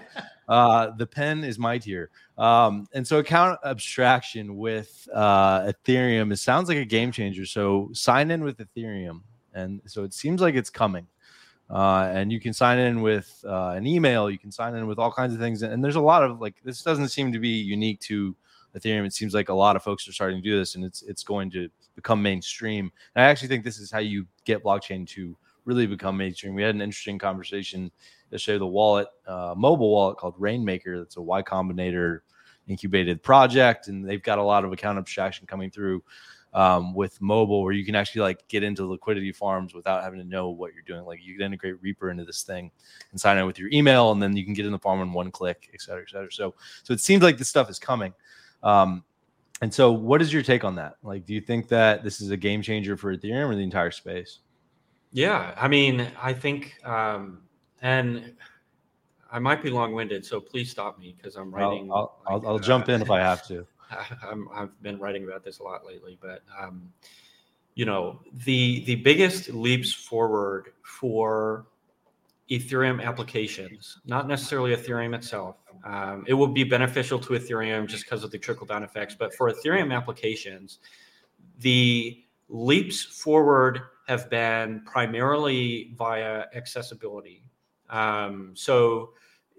S1: uh, the pen is my tier. Um, and so account abstraction with uh, Ethereum, it sounds like a game changer. So sign in with Ethereum, and so it seems like it's coming. Uh, and you can sign in with uh, an email. You can sign in with all kinds of things. And there's a lot of like this doesn't seem to be unique to Ethereum. It seems like a lot of folks are starting to do this, and it's it's going to become mainstream. And I actually think this is how you get blockchain to really become mainstream. We had an interesting conversation yesterday. The wallet, uh, mobile wallet called Rainmaker, that's a Y Combinator incubated project, and they've got a lot of account abstraction coming through. Um, with mobile, where you can actually like get into liquidity farms without having to know what you're doing. Like you can integrate Reaper into this thing and sign in with your email, and then you can get in the farm in one click, et cetera, et cetera. So, so it seems like this stuff is coming. Um, and so, what is your take on that? Like, do you think that this is a game changer for Ethereum or the entire space?
S3: Yeah, I mean, I think, um, and I might be long-winded, so please stop me because I'm writing.
S1: I'll, I'll, I'll, I'll jump in if I have to.
S3: i have been writing about this a lot lately, but um, you know, the the biggest leaps forward for Ethereum applications, not necessarily Ethereum itself. Um, it will be beneficial to Ethereum just because of the trickle down effects. But for Ethereum applications, the leaps forward have been primarily via accessibility. Um, so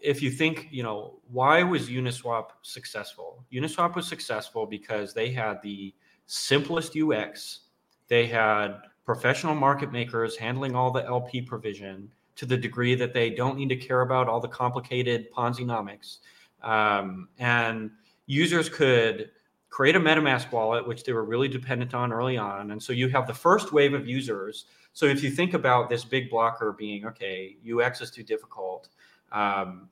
S3: if you think, you know, why was Uniswap successful? Uniswap was successful because they had the simplest UX. They had professional market makers handling all the LP provision to the degree that they don't need to care about all the complicated Ponzi-nomics. Um, and users could create a MetaMask wallet, which they were really dependent on early on. And so you have the first wave of users. So if you think about this big blocker being, okay, UX is too difficult, um,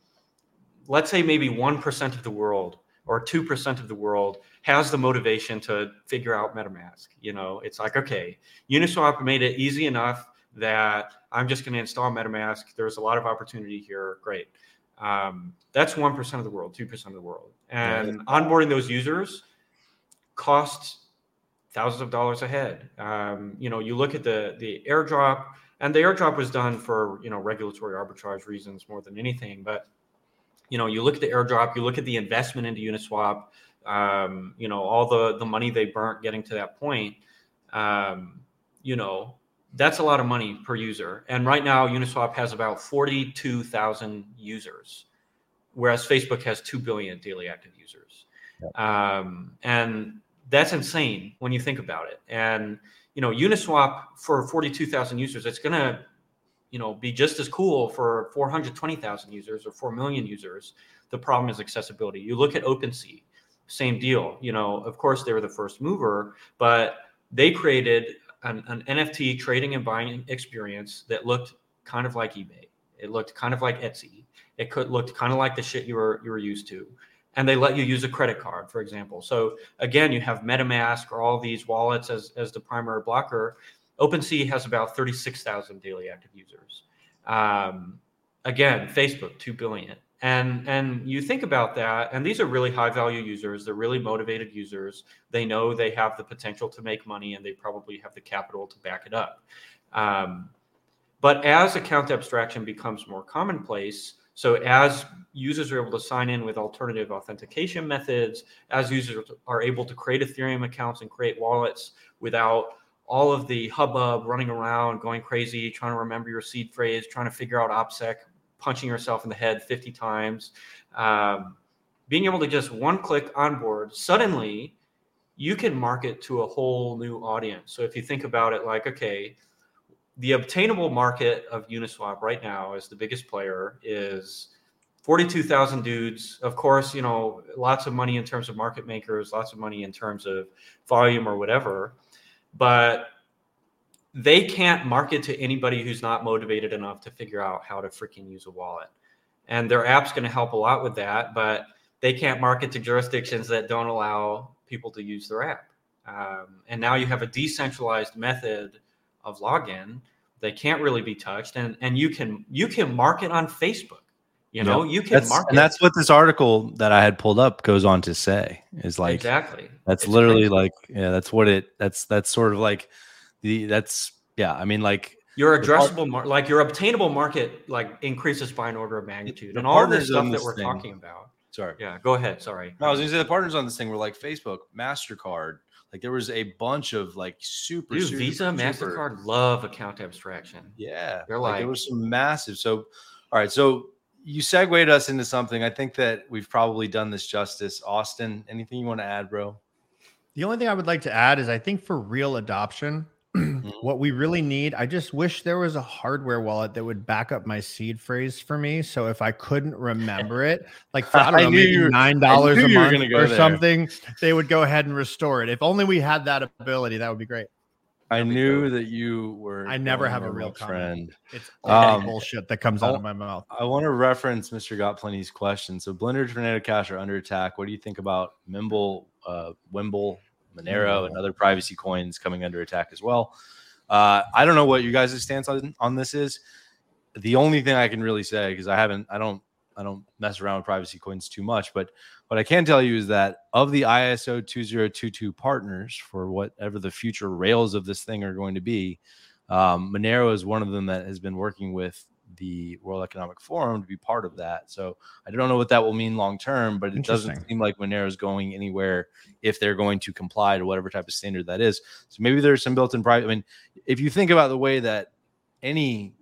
S3: let's say maybe 1% of the world or 2% of the world has the motivation to figure out MetaMask. You know, it's like, okay, Uniswap made it easy enough that I'm just going to install MetaMask. There's a lot of opportunity here. Great. Um, that's 1% of the world, 2% of the world. And yeah. onboarding those users costs thousands of dollars a head. Um, you know, you look at the, the airdrop, and the airdrop was done for, you know, regulatory arbitrage reasons more than anything. But, you know, you look at the airdrop, you look at the investment into Uniswap, um, you know, all the, the money they burnt getting to that point. Um, you know, that's a lot of money per user. And right now, Uniswap has about 42,000 users, whereas Facebook has 2 billion daily active users. Um, and that's insane when you think about it. And, you know, Uniswap for 42,000 users, it's going to, you know, be just as cool for 420,000 users or 4 million users. The problem is accessibility. You look at OpenSea, same deal. You know, of course, they were the first mover, but they created an, an NFT trading and buying experience that looked kind of like eBay. It looked kind of like Etsy. It could looked kind of like the shit you were you were used to. And they let you use a credit card, for example. So again, you have MetaMask or all these wallets as, as the primary blocker. OpenSea has about 36,000 daily active users. Um, again, Facebook, 2 billion. And and you think about that, and these are really high value users. They're really motivated users. They know they have the potential to make money, and they probably have the capital to back it up. Um, but as account abstraction becomes more commonplace, so as users are able to sign in with alternative authentication methods, as users are able to create Ethereum accounts and create wallets without all of the hubbub running around, going crazy, trying to remember your seed phrase, trying to figure out OPSEC, punching yourself in the head 50 times, um, being able to just one click onboard, suddenly you can market to a whole new audience. So if you think about it like, okay, the obtainable market of Uniswap right now as the biggest player is 42,000 dudes. Of course, you know, lots of money in terms of market makers, lots of money in terms of volume or whatever. But they can't market to anybody who's not motivated enough to figure out how to freaking use a wallet. And their app's going to help a lot with that, but they can't market to jurisdictions that don't allow people to use their app. Um, and now you have a decentralized method of login they can't really be touched and and you can you can market on facebook you know? You can
S1: that's,
S3: market
S1: and that's what this article that i had pulled up goes on to say is like
S3: exactly.
S1: that's
S3: It's
S1: literally
S3: crazy.
S1: like yeah that's what it that's that's sort of like the that's yeah i mean like
S3: your addressable mar- like your obtainable market like increases by an order of magnitude and all this stuff
S1: on
S3: that we're
S1: thing-
S3: talking about.
S1: Sorry.
S3: Yeah go ahead sorry.
S1: No, i was gonna say the partners on this thing were like facebook mastercard like there was a bunch of like super,
S3: Dude,
S1: super
S3: visa
S1: super-
S3: mastercard love account abstraction
S1: Yeah,
S3: They're
S1: like, there
S3: like-
S1: was some massive. So, all right, so you segued us into something. I think that we've probably done this justice. Austin, anything you want to add, bro?
S2: The only thing I would like to add is I think for real adoption, what we really need, I just wish there was a hardware wallet that would back up my seed phrase for me. So if I couldn't remember it, like for, I don't know, maybe nine dollars a month
S1: go
S2: or
S1: there.
S2: something, they would go ahead and restore it. If only we had that ability, that would be great.
S1: I knew that you were.
S2: I never have a real
S1: friend.
S2: It's
S1: Um,
S2: all bullshit that comes out of my mouth.
S1: I want to reference Mr. Got Plenty's question. So, Blender, Tornado Cash are under attack. What do you think about Mimble, uh, Wimble, Monero, and other privacy coins coming under attack as well? Uh, I don't know what you guys' stance on, on this is. The only thing I can really say, because I haven't, I don't, I don't mess around with privacy coins too much, but what I can tell you is that of the ISO 2022 partners for whatever the future rails of this thing are going to be, um, Monero is one of them that has been working with the World Economic Forum to be part of that. So I don't know what that will mean long term, but it doesn't seem like Monero is going anywhere if they're going to comply to whatever type of standard that is. So maybe there's some built-in private. I mean, if you think about the way that any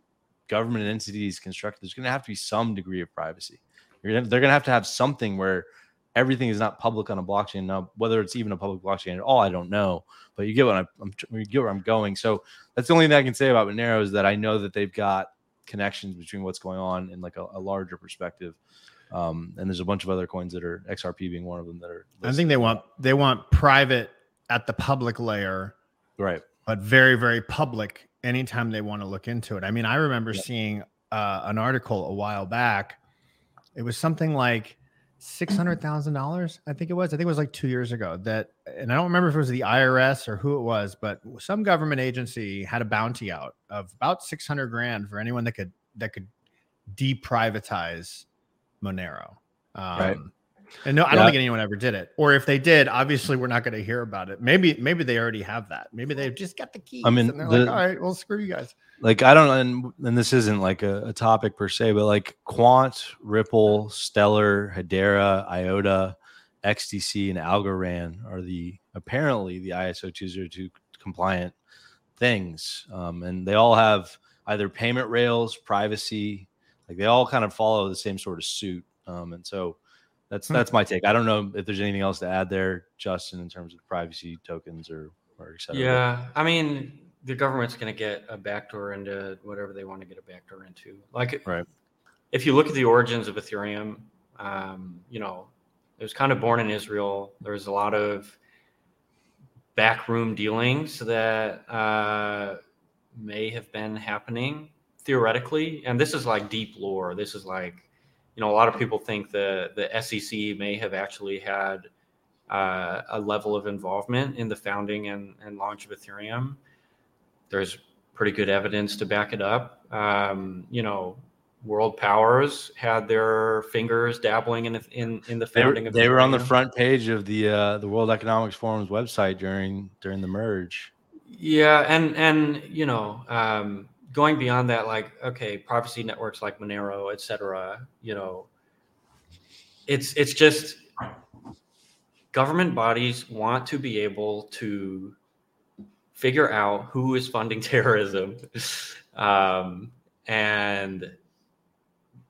S1: government entity is constructed, there's going to have to be some degree of privacy. You're gonna, they're going to have to have something where everything is not public on a blockchain. Now, whether it's even a public blockchain at all, I don't know. But you get what I'm, I'm you get where I'm going. So that's the only thing I can say about Monero is that I know that they've got connections between what's going on in like a, a larger perspective. Um, and there's a bunch of other coins that are XRP being one of them that are.
S2: I think they want they want private at the public layer,
S1: right.
S2: but very very public anytime they want to look into it. I mean, I remember
S1: Yeah.
S2: seeing uh, an article a while back. It was something like six hundred thousand dollars. I think it was. I think it was like two years ago. That, and I don't remember if it was the IRS or who it was, but some government agency had a bounty out of about six hundred grand for anyone that could that could deprivatize Monero. Um,
S1: Right.
S2: And no, I
S1: Yeah.
S2: don't think anyone ever did it. Or if they did, obviously we're not going to hear about it. Maybe, maybe they already have that. Maybe they've just got the keys.
S1: I mean,
S2: and they're
S1: the-
S2: like, all right, well, screw you guys.
S1: like I don't and, and this isn't like a, a topic per se, but like Quant, Ripple, Stellar, Hedera, IOTA, XDC, and Algorand are the apparently the ISO 202 compliant things. Um, and they all have either payment rails, privacy, like they all kind of follow the same sort of suit. Um, and so that's
S2: Hmm.
S1: that's my take. I don't know if there's anything else to add there, Justin, in terms of privacy tokens or or et cetera.
S3: Yeah, I mean, the government's going to get a backdoor into whatever they want to get a backdoor into. Like,
S1: Right.
S3: if you look at the origins of Ethereum, um, you know, it was kind of born in Israel. There was a lot of backroom dealings that uh, may have been happening theoretically, and this is like deep lore. This is like, you know, a lot of people think the the SEC may have actually had uh, a level of involvement in the founding and, and launch of Ethereum. There's pretty good evidence to back it up. Um, you know, world powers had their fingers dabbling in the, in in the
S1: They
S3: founding of
S1: they were on the front page of the uh, the World Economics Forum's website during during the merge.
S3: Yeah, and and you know, um, going beyond that, like okay, privacy networks like Monero, et cetera, you know, it's it's just government bodies want to be able to figure out who is funding terrorism, um, and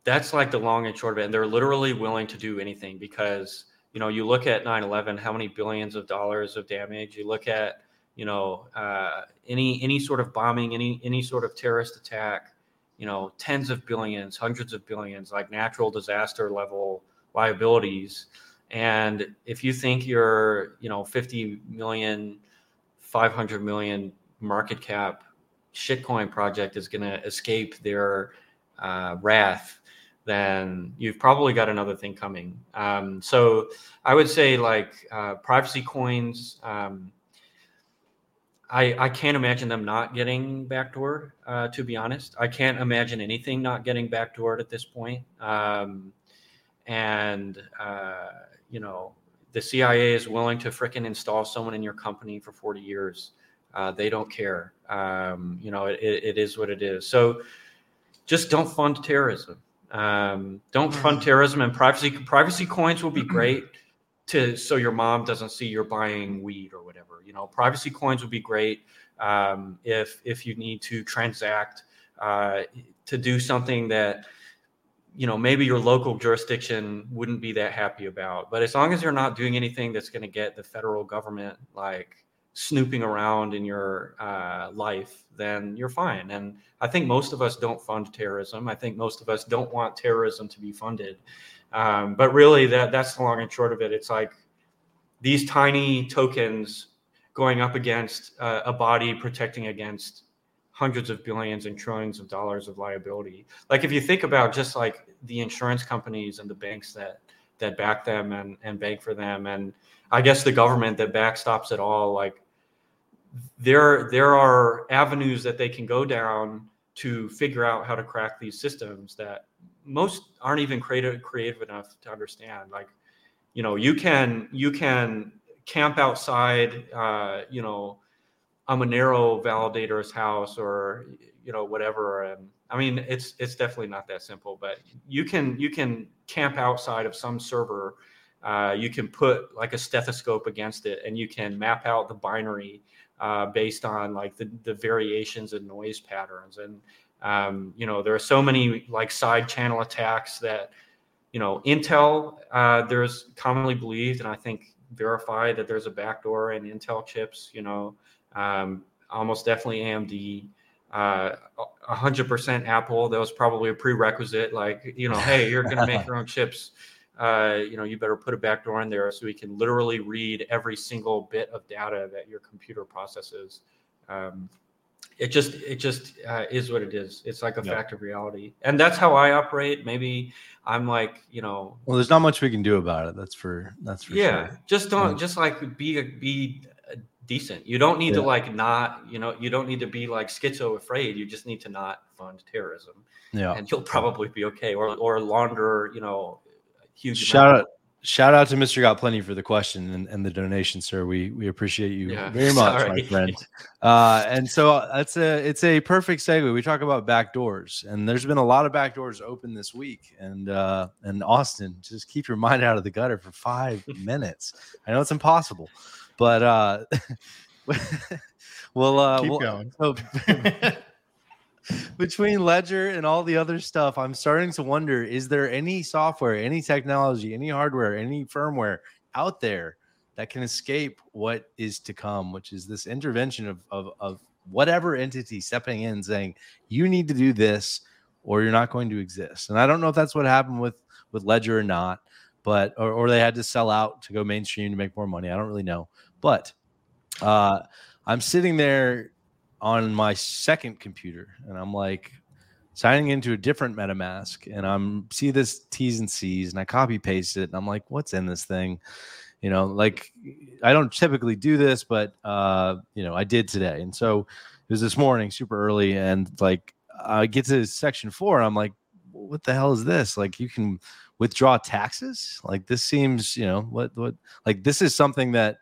S3: that's like the long and short of it. And they're literally willing to do anything because you know you look at 9-11 how many billions of dollars of damage you look at you know uh, any any sort of bombing any any sort of terrorist attack you know tens of billions hundreds of billions like natural disaster level liabilities. And if you think your you know 50 million 500 million market cap shitcoin project is going to escape their uh, wrath then you've probably got another thing coming. Um, so i would say like uh, privacy coins um, I, I can't imagine them not getting backdoored, uh, to be honest. I can't imagine anything not getting backdoored at this point. Um, and, uh, you know, the CIA is willing to fricking install someone in your company for 40 years. Uh, they don't care. Um, you know, it, it is what it is. So just don't fund terrorism. Um, don't fund terrorism and privacy. Privacy coins will be great to so your mom doesn't see you're buying weed or whatever. You know, privacy coins would be great um, if if you need to transact uh, to do something that you know maybe your local jurisdiction wouldn't be that happy about. But as long as you're not doing anything that's going to get the federal government like snooping around in your uh, life, then you're fine. And I think most of us don't fund terrorism. I think most of us don't want terrorism to be funded. Um, but really, that that's the long and short of it. It's like these tiny tokens going up against uh, a body protecting against hundreds of billions and trillions of dollars of liability. Like if you think about just like the insurance companies and the banks that that back them and and bank for them, and I guess the government that backstops it all, like there there are avenues that they can go down to figure out how to crack these systems that most aren't even creative creative enough to understand like you know you can you can camp outside uh, you know a monero validator's house or you know whatever and i mean it's it's definitely not that simple but you can you can camp outside of some server uh, you can put like a stethoscope against it and you can map out the binary uh, based on like the, the variations in noise patterns and um, you know there are so many like side channel attacks that you know intel uh, there's commonly believed and i think verified that there's a backdoor in intel chips you know. Um, almost definitely amd uh, 100% apple. That was probably a prerequisite like you know hey you're going to make your own chips. Uh, you know you better put a backdoor in there so we can literally read every single bit of data that your computer processes. Um, it just it just uh, is what it is it's like a
S1: Yeah.
S3: fact of reality and that's how i operate maybe i'm like you know
S1: Well, there's not much we can do about it. That's for that's for
S3: yeah
S1: sure.
S3: just don't
S1: Yeah.
S3: just like be be uh, decent you don't need to like not you know you don't need to be like schizo afraid you just need to not fund terrorism
S1: Yeah.
S3: and you'll probably be okay or or launder you know huge
S1: Shout out shout out to Mr. Got Plenty for the question and, and the donation, sir. We we appreciate you
S3: Yeah,
S1: very much, my friend. Uh, and so that's a it's a perfect segue. We talk about back doors, and there's been a lot of back doors open this week. And uh, and Austin, just keep your mind out of the gutter for five minutes. I know it's impossible, but uh, we'll uh,
S2: Keep
S1: we'll,
S2: going.
S1: so between Ledger and all the other stuff, I'm starting to wonder: is there any software, any technology, any hardware, any firmware out there that can escape what is to come, which is this intervention of of, of whatever entity stepping in, saying you need to do this, or you're not going to exist. And I don't know if that's what happened with with Ledger or not, but or, or they had to sell out to go mainstream to make more money. I don't really know, but uh, I'm sitting there on my second computer and I'm like signing into a different MetaMask and I'm see this T's and C's and I copy paste it and I'm like, what's in this thing? You know, like I don't typically do this, but uh, you know, I did today. And so it was this morning, super early, and like I get to section four, and I'm like, what the hell is this? Like you can withdraw taxes? Like this seems, you know, what what like this is something that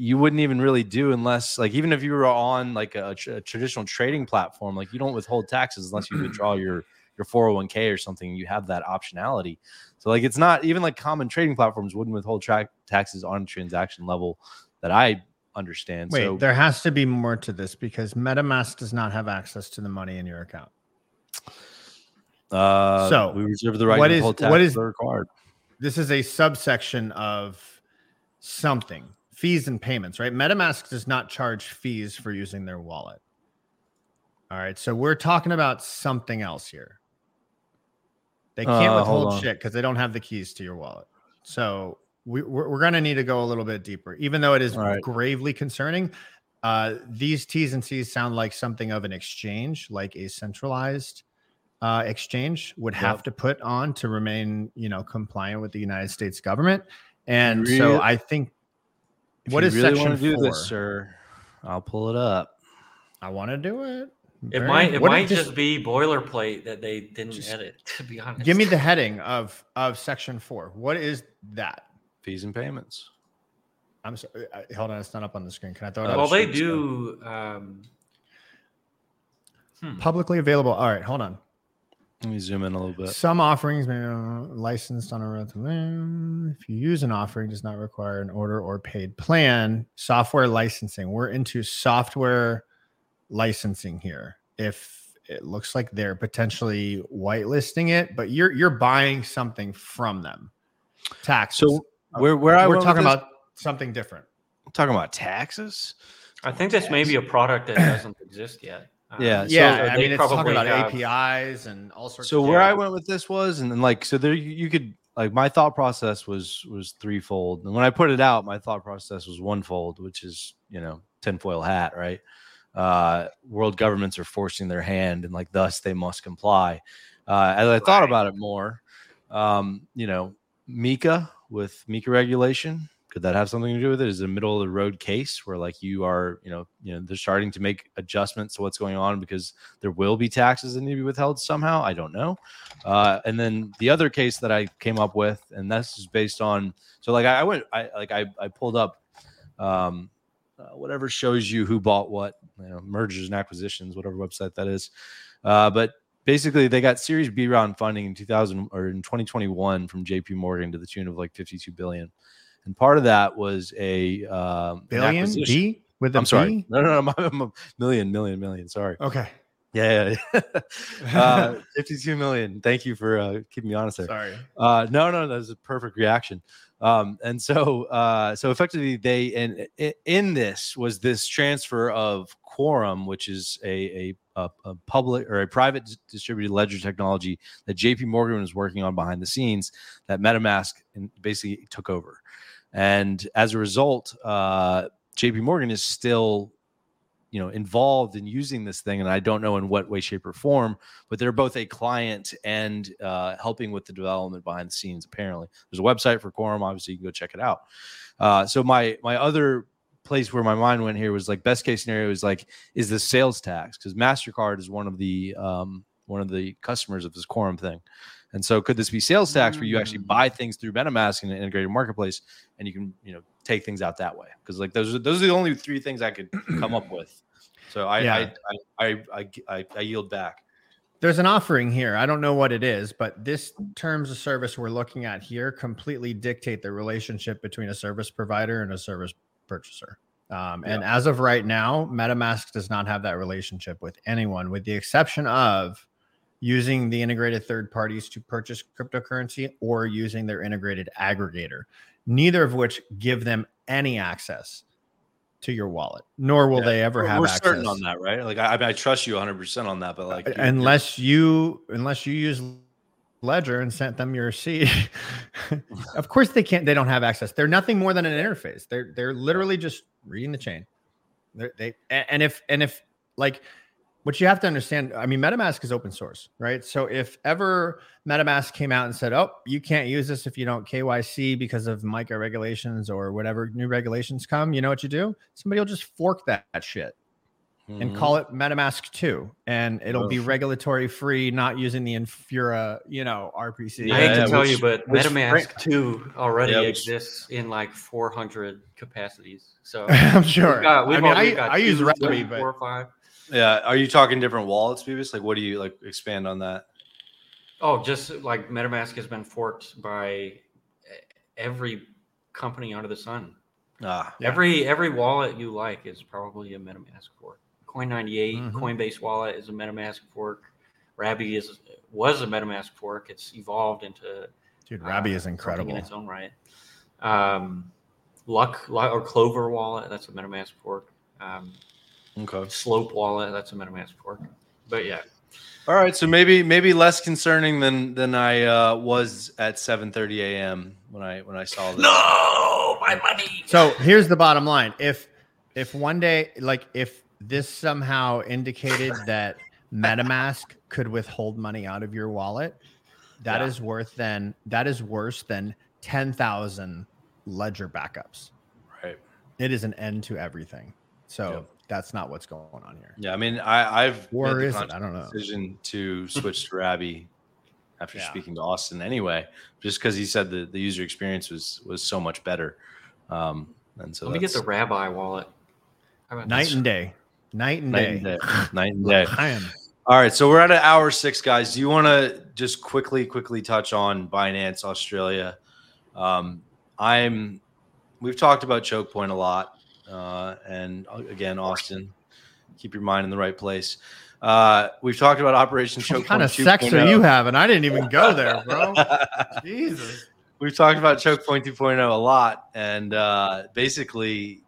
S1: you wouldn't even really do unless like even if you were on like a, a traditional trading platform, like you don't withhold taxes unless you withdraw your your 401k or something, you have that optionality. So like it's not even like common trading platforms wouldn't withhold track taxes on transaction level that I understand.
S2: Wait,
S1: so,
S2: there has to be more to this because MetaMask does not have access to the money in your account.
S1: uh,
S2: so,
S1: we reserve the right
S2: what
S1: to
S2: is-
S1: withhold taxes
S2: what is-
S1: required.
S2: This is a subsection of something fees and payments, right? MetaMask does not charge fees for using their wallet. All right, so we're talking about something else here. They can't
S1: Uh,
S2: withhold shit because they don't have the keys to your wallet. So we, we're, we're going to need to go a little bit deeper, even though it is
S1: right.
S2: gravely concerning. Uh, these T's and C's sound like something of an exchange, like a centralized uh, exchange would have
S1: Yep.
S2: to put on to remain, you know, compliant with the United States government. And
S1: Really-
S2: so I think
S1: If
S2: what
S1: you
S2: is
S1: really
S2: section
S1: wanna do
S2: four?
S1: this, sir? I'll pull it up.
S2: I want to do it.
S3: It
S2: Very-
S3: might it might
S2: is-
S3: just be boilerplate that they didn't
S2: Just
S3: edit. To be honest,
S2: give me the heading of of section four. What is that?
S1: Fees and payments.
S2: I'm sorry. uh, Hold on, it's not up on the screen. Can I throw it
S1: Uh,
S2: up?
S3: well, they do. Um, hmm.
S2: Publicly available. All right, hold on.
S1: Let me zoom in a little bit.
S2: Some offerings may be licensed on a relative. If you use an offering, does not require an order or paid plan. Software licensing. We're into software licensing here. If it looks like they're potentially whitelisting it, but you're you're buying something from them. Taxes.
S1: So uh, where where I
S2: we're
S1: went with
S2: talking
S1: this-
S2: about something different.
S1: talking about taxes.
S3: I think this may be a product that doesn't exist yet. Um,
S1: Yeah, so
S2: yeah,
S3: they
S2: I mean, it's talking
S3: probably
S2: about
S3: have-
S2: APIs and all sorts.
S1: So
S2: of
S1: where. I went with this was, and then like, so there you, you could like my thought process was was threefold, and when I put it out, my thought process was onefold, which is you know tinfoil hat, right? Uh, world governments are forcing their hand, and like thus they must comply. Uh, as I thought about it more, um, you know, MiCA with MiCA regulation. Could that have something to do with it? Is it a middle of the road case where like you are, you know, you know, they're starting to make adjustments to what's going on because there will be taxes that need to be withheld somehow. I don't know. Uh, and then the other case that I came up with, and this is based on, so like I, went, I like I, I pulled up um, uh, whatever shows you who bought what, you know, mergers and acquisitions, whatever website that is. Uh, but basically, they got Series B round funding in 2000 or in 2021 from JP Morgan to the tune of like 52 billion. And part of that was a an
S2: billion. B with a
S1: I'm sorry. No, no, no, I'm a million, million, million. Sorry.
S2: Okay.
S1: Yeah, yeah, yeah. uh, 52 million. Thank you for uh, keeping me honest there.
S2: Sorry.
S1: Uh, no, no, that's a perfect reaction. Um, and so, uh, so effectively, they in in this was this transfer of Quorum, which is a a, a, a public or a private dis- distributed ledger technology that J.P. Morgan was working on behind the scenes, that MetaMask basically took over. And as a result, uh, J.P. Morgan is still you know involved in using this thing and i don't know in what way shape or form but they're both a client and uh, helping with the development behind the scenes apparently there's a website for quorum obviously you can go check it out uh, so my my other place where my mind went here was like best case scenario is like is the sales tax because mastercard is one of the um, one of the customers of this quorum thing and so could this be sales tax where you actually
S2: Mm.
S1: buy things through metamask in an integrated marketplace and you can you know take things out that way because like those are those are the only three things i could come up with so I,
S2: Yeah.
S1: I, I, I, I, I, yield back.
S2: There's an offering here. I don't know what it is, but this terms of service we're looking at here completely dictate the relationship between a service provider and a service purchaser. Um, and as of right now, MetaMask does not have that relationship with anyone, with the exception of using the integrated third parties to purchase cryptocurrency or using their integrated aggregator, neither of which give them any access to your wallet, nor will
S1: Yeah,
S2: they ever
S1: We're,
S2: have
S1: we're
S2: access.
S1: certain on that, right? Like I, I, trust you 100 percent on that, but like uh, you-
S2: unless you unless you use ledger and sent them your seed of course they can't they don't have access they're nothing more than an interface they're they're literally just reading the chain they're, they and if and if like what you have to understand i mean metamask is open source right so if ever metamask came out and said oh you can't use this if you don't kyc because of MiCA regulations or whatever new regulations come you know what you do somebody will just fork that, that shit and
S1: Mhm.
S2: call it MetaMask 2 and it'll be regulatory free, not using the Infura, you know, RPC.
S3: I hate
S1: Yeah,
S3: to tell
S1: which-
S3: you, but MetaMask
S1: Frank-
S3: 2 already
S1: Yeah, which-
S3: exists in like 400 capacities. So
S2: I'm sure.
S3: we've got, we've
S2: I mean,
S3: already
S2: I,
S3: got
S2: I use
S3: two,
S2: Raspberry,
S3: three,
S2: but
S3: four, five.
S1: Yeah. Are you talking different wallets, Bebis? Like, what do you like? Expand on that.
S3: Oh, just like MetaMask has been forked by every company under the sun.
S1: Ah,
S2: Yeah.
S3: Every every wallet you like is probably a MetaMask fork. Coin98,
S2: Mhm.
S3: Coinbase wallet is a MetaMask fork. Rabby is was a MetaMask fork. It's evolved into
S2: dude, Rabby
S3: uh,
S2: is incredible.
S3: in its own right. Um, Luck Lu- or Clover wallet, that's a MetaMask fork. Um,
S1: okay.
S3: Slope wallet, that's a MetaMask fork. But yeah,
S1: All right. So maybe maybe less concerning than than I uh, was at 7:30 a.m. when I when I saw this.
S3: no, my money.
S2: So here's the bottom line. If if one day, like if this somehow indicated that MetaMask could withhold money out of your wallet, that is
S1: Yeah.
S2: worth then that is worse than ten thousand ledger backups.
S1: Right.
S2: It is an end to everything. So
S1: Yep.
S2: That's not what's going on here.
S1: Yeah. I mean, I I've
S2: Or
S1: made the
S2: is it? I don't know.
S1: decision to switch to Rabby after
S2: Yeah.
S1: speaking to Austin anyway, just because he said the, the user experience was was so much better. Um, and so
S3: Let me get the Rabby wallet.
S2: Night and day. Night and
S1: night
S2: day.
S1: and day. Night and day.
S2: I am.
S1: All right, so we're at an hour six, guys. Do you want to just quickly, quickly touch on Binance Australia? Um, I'm. We've talked about choke point a lot, uh, and uh, again, Austin, keep your mind in the right place. Uh, we've talked about Operation Choke
S2: What kind
S1: Point
S2: of sex are
S1: 2.0.
S2: you having? I didn't even go there, bro. Jesus.
S1: We've talked about Choke Point 2.0 a lot, and uh, basically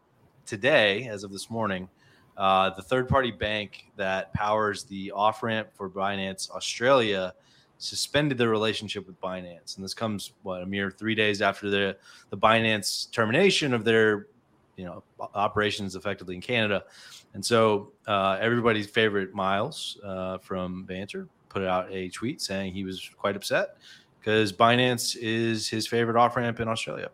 S1: today, as of this morning, uh, the third-party bank that powers the off-ramp for Binance Australia suspended their relationship with Binance, and this comes what a mere three days after the the Binance termination of their you know operations effectively in Canada, and so uh, everybody's favorite Miles uh, from Banter put out a tweet saying he was quite upset because Binance is his favorite off ramp in Australia.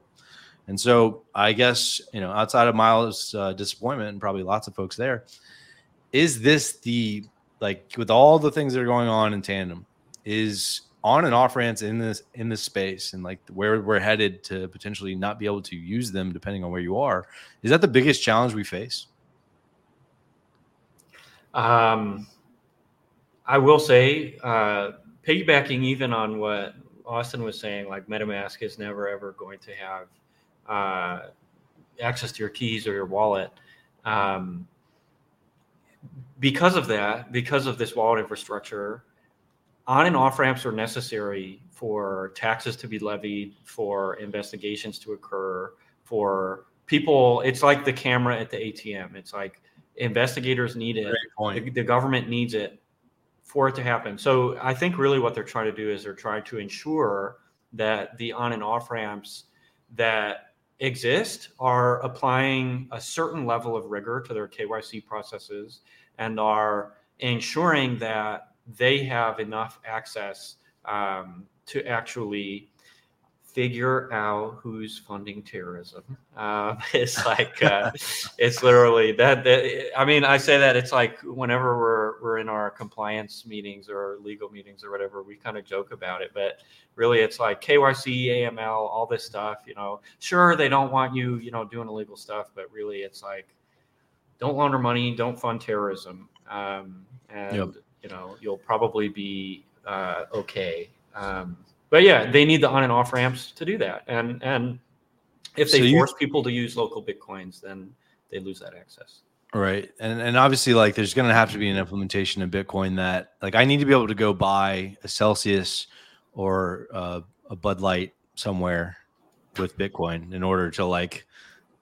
S1: And so I guess, you know, outside of Miles' uh, disappointment and probably lots of folks there, is this the, like, with all the things that are going on in tandem, is on and off ramps in this in this space and like where we're headed to potentially not be able to use them depending on where you are is that the biggest challenge we face
S3: Um, I will say, uh, piggybacking even on what Austin was saying, like MetaMask is never ever going to have uh, access to your keys or your wallet. Um, because of that, because of this wallet infrastructure, on and off ramps are necessary for taxes to be levied, for investigations to occur, for people. It's like the camera at the ATM. It's like investigators need it the, the government needs it for it to happen. So I think really what they're trying to do is they're trying to ensure that the on and off ramps that exist are applying a certain level of rigor to their KYC processes and are ensuring that they have enough access um, to actually figure out who's funding terrorism. Um, it's like uh, it's literally that, that. I mean, I say that it's like whenever we're we're in our compliance meetings or legal meetings or whatever, we kind of joke about it, but really, it's like KYC, AML, all this stuff. You know, sure they don't want you, you know, doing illegal stuff, but really, it's like don't launder money, don't fund terrorism, um, and
S1: Yep.
S3: You know, you'll probably be uh, okay. Um, but yeah, they need the on and off ramps to do that, and and if
S1: So
S3: they
S1: you-
S3: force people to use local bitcoins, then they lose that access.
S1: Right. And and obviously like there's going to have to be an implementation of Bitcoin that like I need to be able to go buy a Celsius or uh, a Bud Light somewhere with Bitcoin in order to like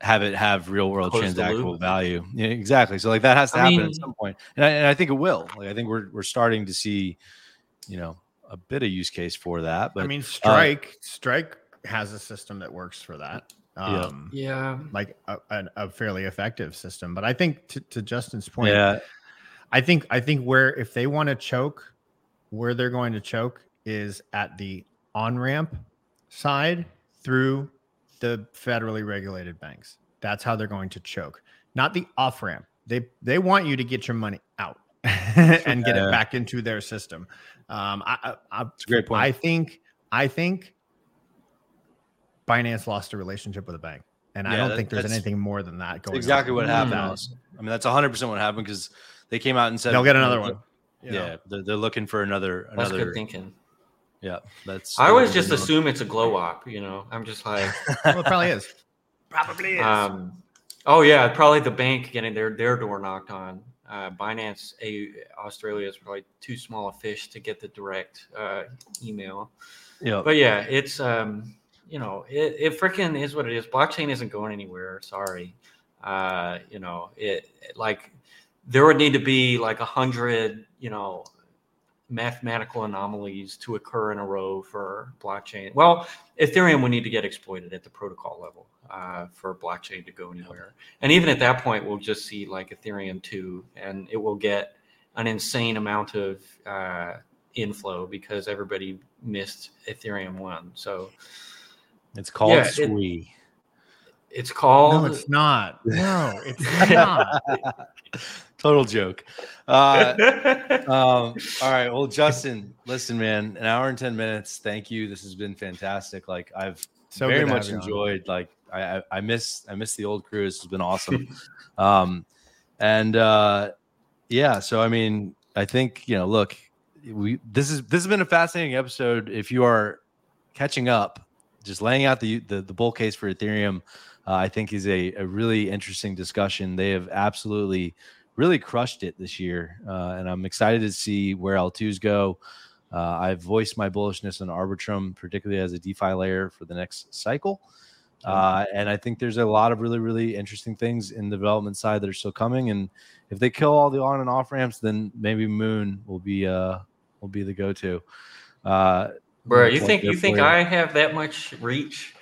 S1: have it have real world
S3: Close the
S1: transactional value. Yeah, exactly. So like that has to
S3: I
S1: happen
S3: mean-
S1: at some. And I, and I think it will. Like I think we're we're starting to see, you know, a bit of use case for that. But
S2: I mean, Strike, Strike has a system that works for that.
S1: Yeah.
S2: Um,
S3: Yeah,
S2: like a, a, a fairly effective system. But I think to, to Justin's point,
S1: yeah,
S2: I think I think where if they want to choke, where they're going to choke is at the on ramp side through the federally regulated banks. That's how they're going to choke, not the off ramp. they they want you to get your money out and get it back into their system. Um, I, I, I
S1: It's a great point.
S2: I think I think Binance lost a relationship with a bank, and I don't
S1: that-
S2: think there's anything more than that going.
S1: exactly
S2: on.
S1: what happened.
S2: No.
S1: Austin. I mean, that's 100 percent what happened because they came out and said
S2: they'll get another one. You know,
S1: yeah, they're, they're looking for another
S3: That's
S1: another.
S3: good thinking.
S1: Yeah, that's.
S3: I always just
S1: what
S3: assume it's a glow op. You know, I'm just like,
S2: well, it probably is. Probably is.
S3: um, oh yeah, probably the bank getting their their door knocked on. Uh, Binance, a Australia is probably too small a fish to get the direct uh, email.
S1: Yeah,
S3: But yeah, it's um, you know, it, it freaking is what it is. Blockchain isn't going anywhere. Sorry, uh, you know, it it- like there would need to be like a hundred, you know, mathematical anomalies to occur in a row for blockchain. Well, Ethereum would need to get exploited at the protocol level uh, for blockchain to go anywhere. And even at that point, we'll just see like Ethereum two, and it will get an insane amount of uh, inflow because everybody missed Ethereum one. So
S1: it's called
S3: Yeah, it- it's called.
S2: no, it's not. No, it's not.
S1: Total joke. Uh, um, all right. Well, Justin, listen, man, an hour and 10 minutes. Thank you. This has been fantastic. Like I've
S2: So
S1: very
S2: good to have
S1: much
S2: you on.
S1: enjoyed. Like I, I, I miss, I miss the old crew. This has been awesome. um, and uh, yeah, so I mean, I think you know, look, we this is this has been a fascinating episode. If you are catching up, just laying out the the, the bull case for Ethereum, uh, I think is a, a really interesting discussion. They have absolutely really crushed it this year, uh, and I'm excited to see where L2s go. Uh, I've voiced my bullishness on Arbitrum, particularly as a DeFi layer for the next cycle. Uh, and I think there's a lot of really, really interesting things in the development side that are still coming. And if they kill all the on and off ramps, then maybe Moon will be uh will be the go-to. Uh,
S3: Bro, you think you think I have that much reach?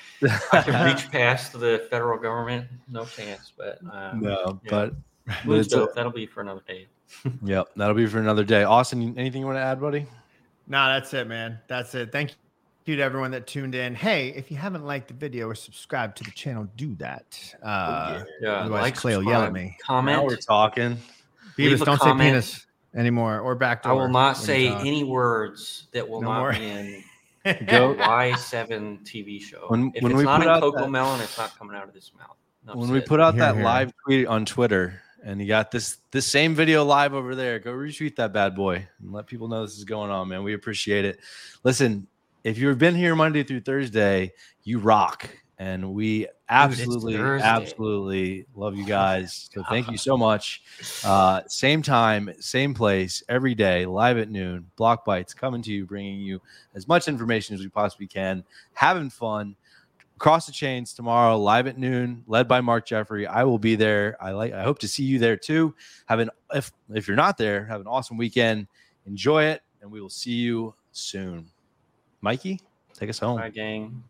S3: I can reach past the federal government? No chance. But um,
S1: no,
S3: yeah.
S1: but, but it's a-
S3: dope. That'll be for another day.
S1: yep, that'll be for another day. Austin, anything you want to add, buddy?
S2: No, that's it, man. That's it. Thank you to everyone that tuned in. Hey, if you haven't liked the video or subscribed to the channel, do that. Uh,
S3: Yeah,
S2: Otherwise,
S3: like,
S2: Clay will yell at me.
S3: Comment.
S1: Now we're talking.
S3: Leave Bebis,
S2: don't say penis anymore or back
S3: I will not say any words that will
S2: No
S3: not
S2: more.
S3: be in
S1: Go-
S3: Y7 TV show.
S1: When-
S3: if
S1: when
S3: it's
S1: we
S3: not
S1: put
S3: in
S1: out
S3: Coco
S1: that-
S3: Melon, it's not coming out of this mouth. Enough
S1: when we put out
S2: Here,
S1: that
S2: here.
S1: live tweet on Twitter, and you got this this same video live over there, go retweet that bad boy and let people know this is going on, man. We appreciate it. Listen, if you've been here Monday through Thursday, you rock, and we absolutely,
S3: Thursday.
S1: absolutely love you guys. So thank you so much. Uh, same time, same place, every day, live at noon. Blockbytes coming to you, bringing you as much information as we possibly can, having fun. Cross the chains tomorrow, live at noon, led by Mark Jeffrey. I will be there. I like. I hope to see you there too. Have an if if you're not there, have an awesome weekend. Enjoy it, and we will see you soon. Mikey, take us home.
S3: Bye, gang.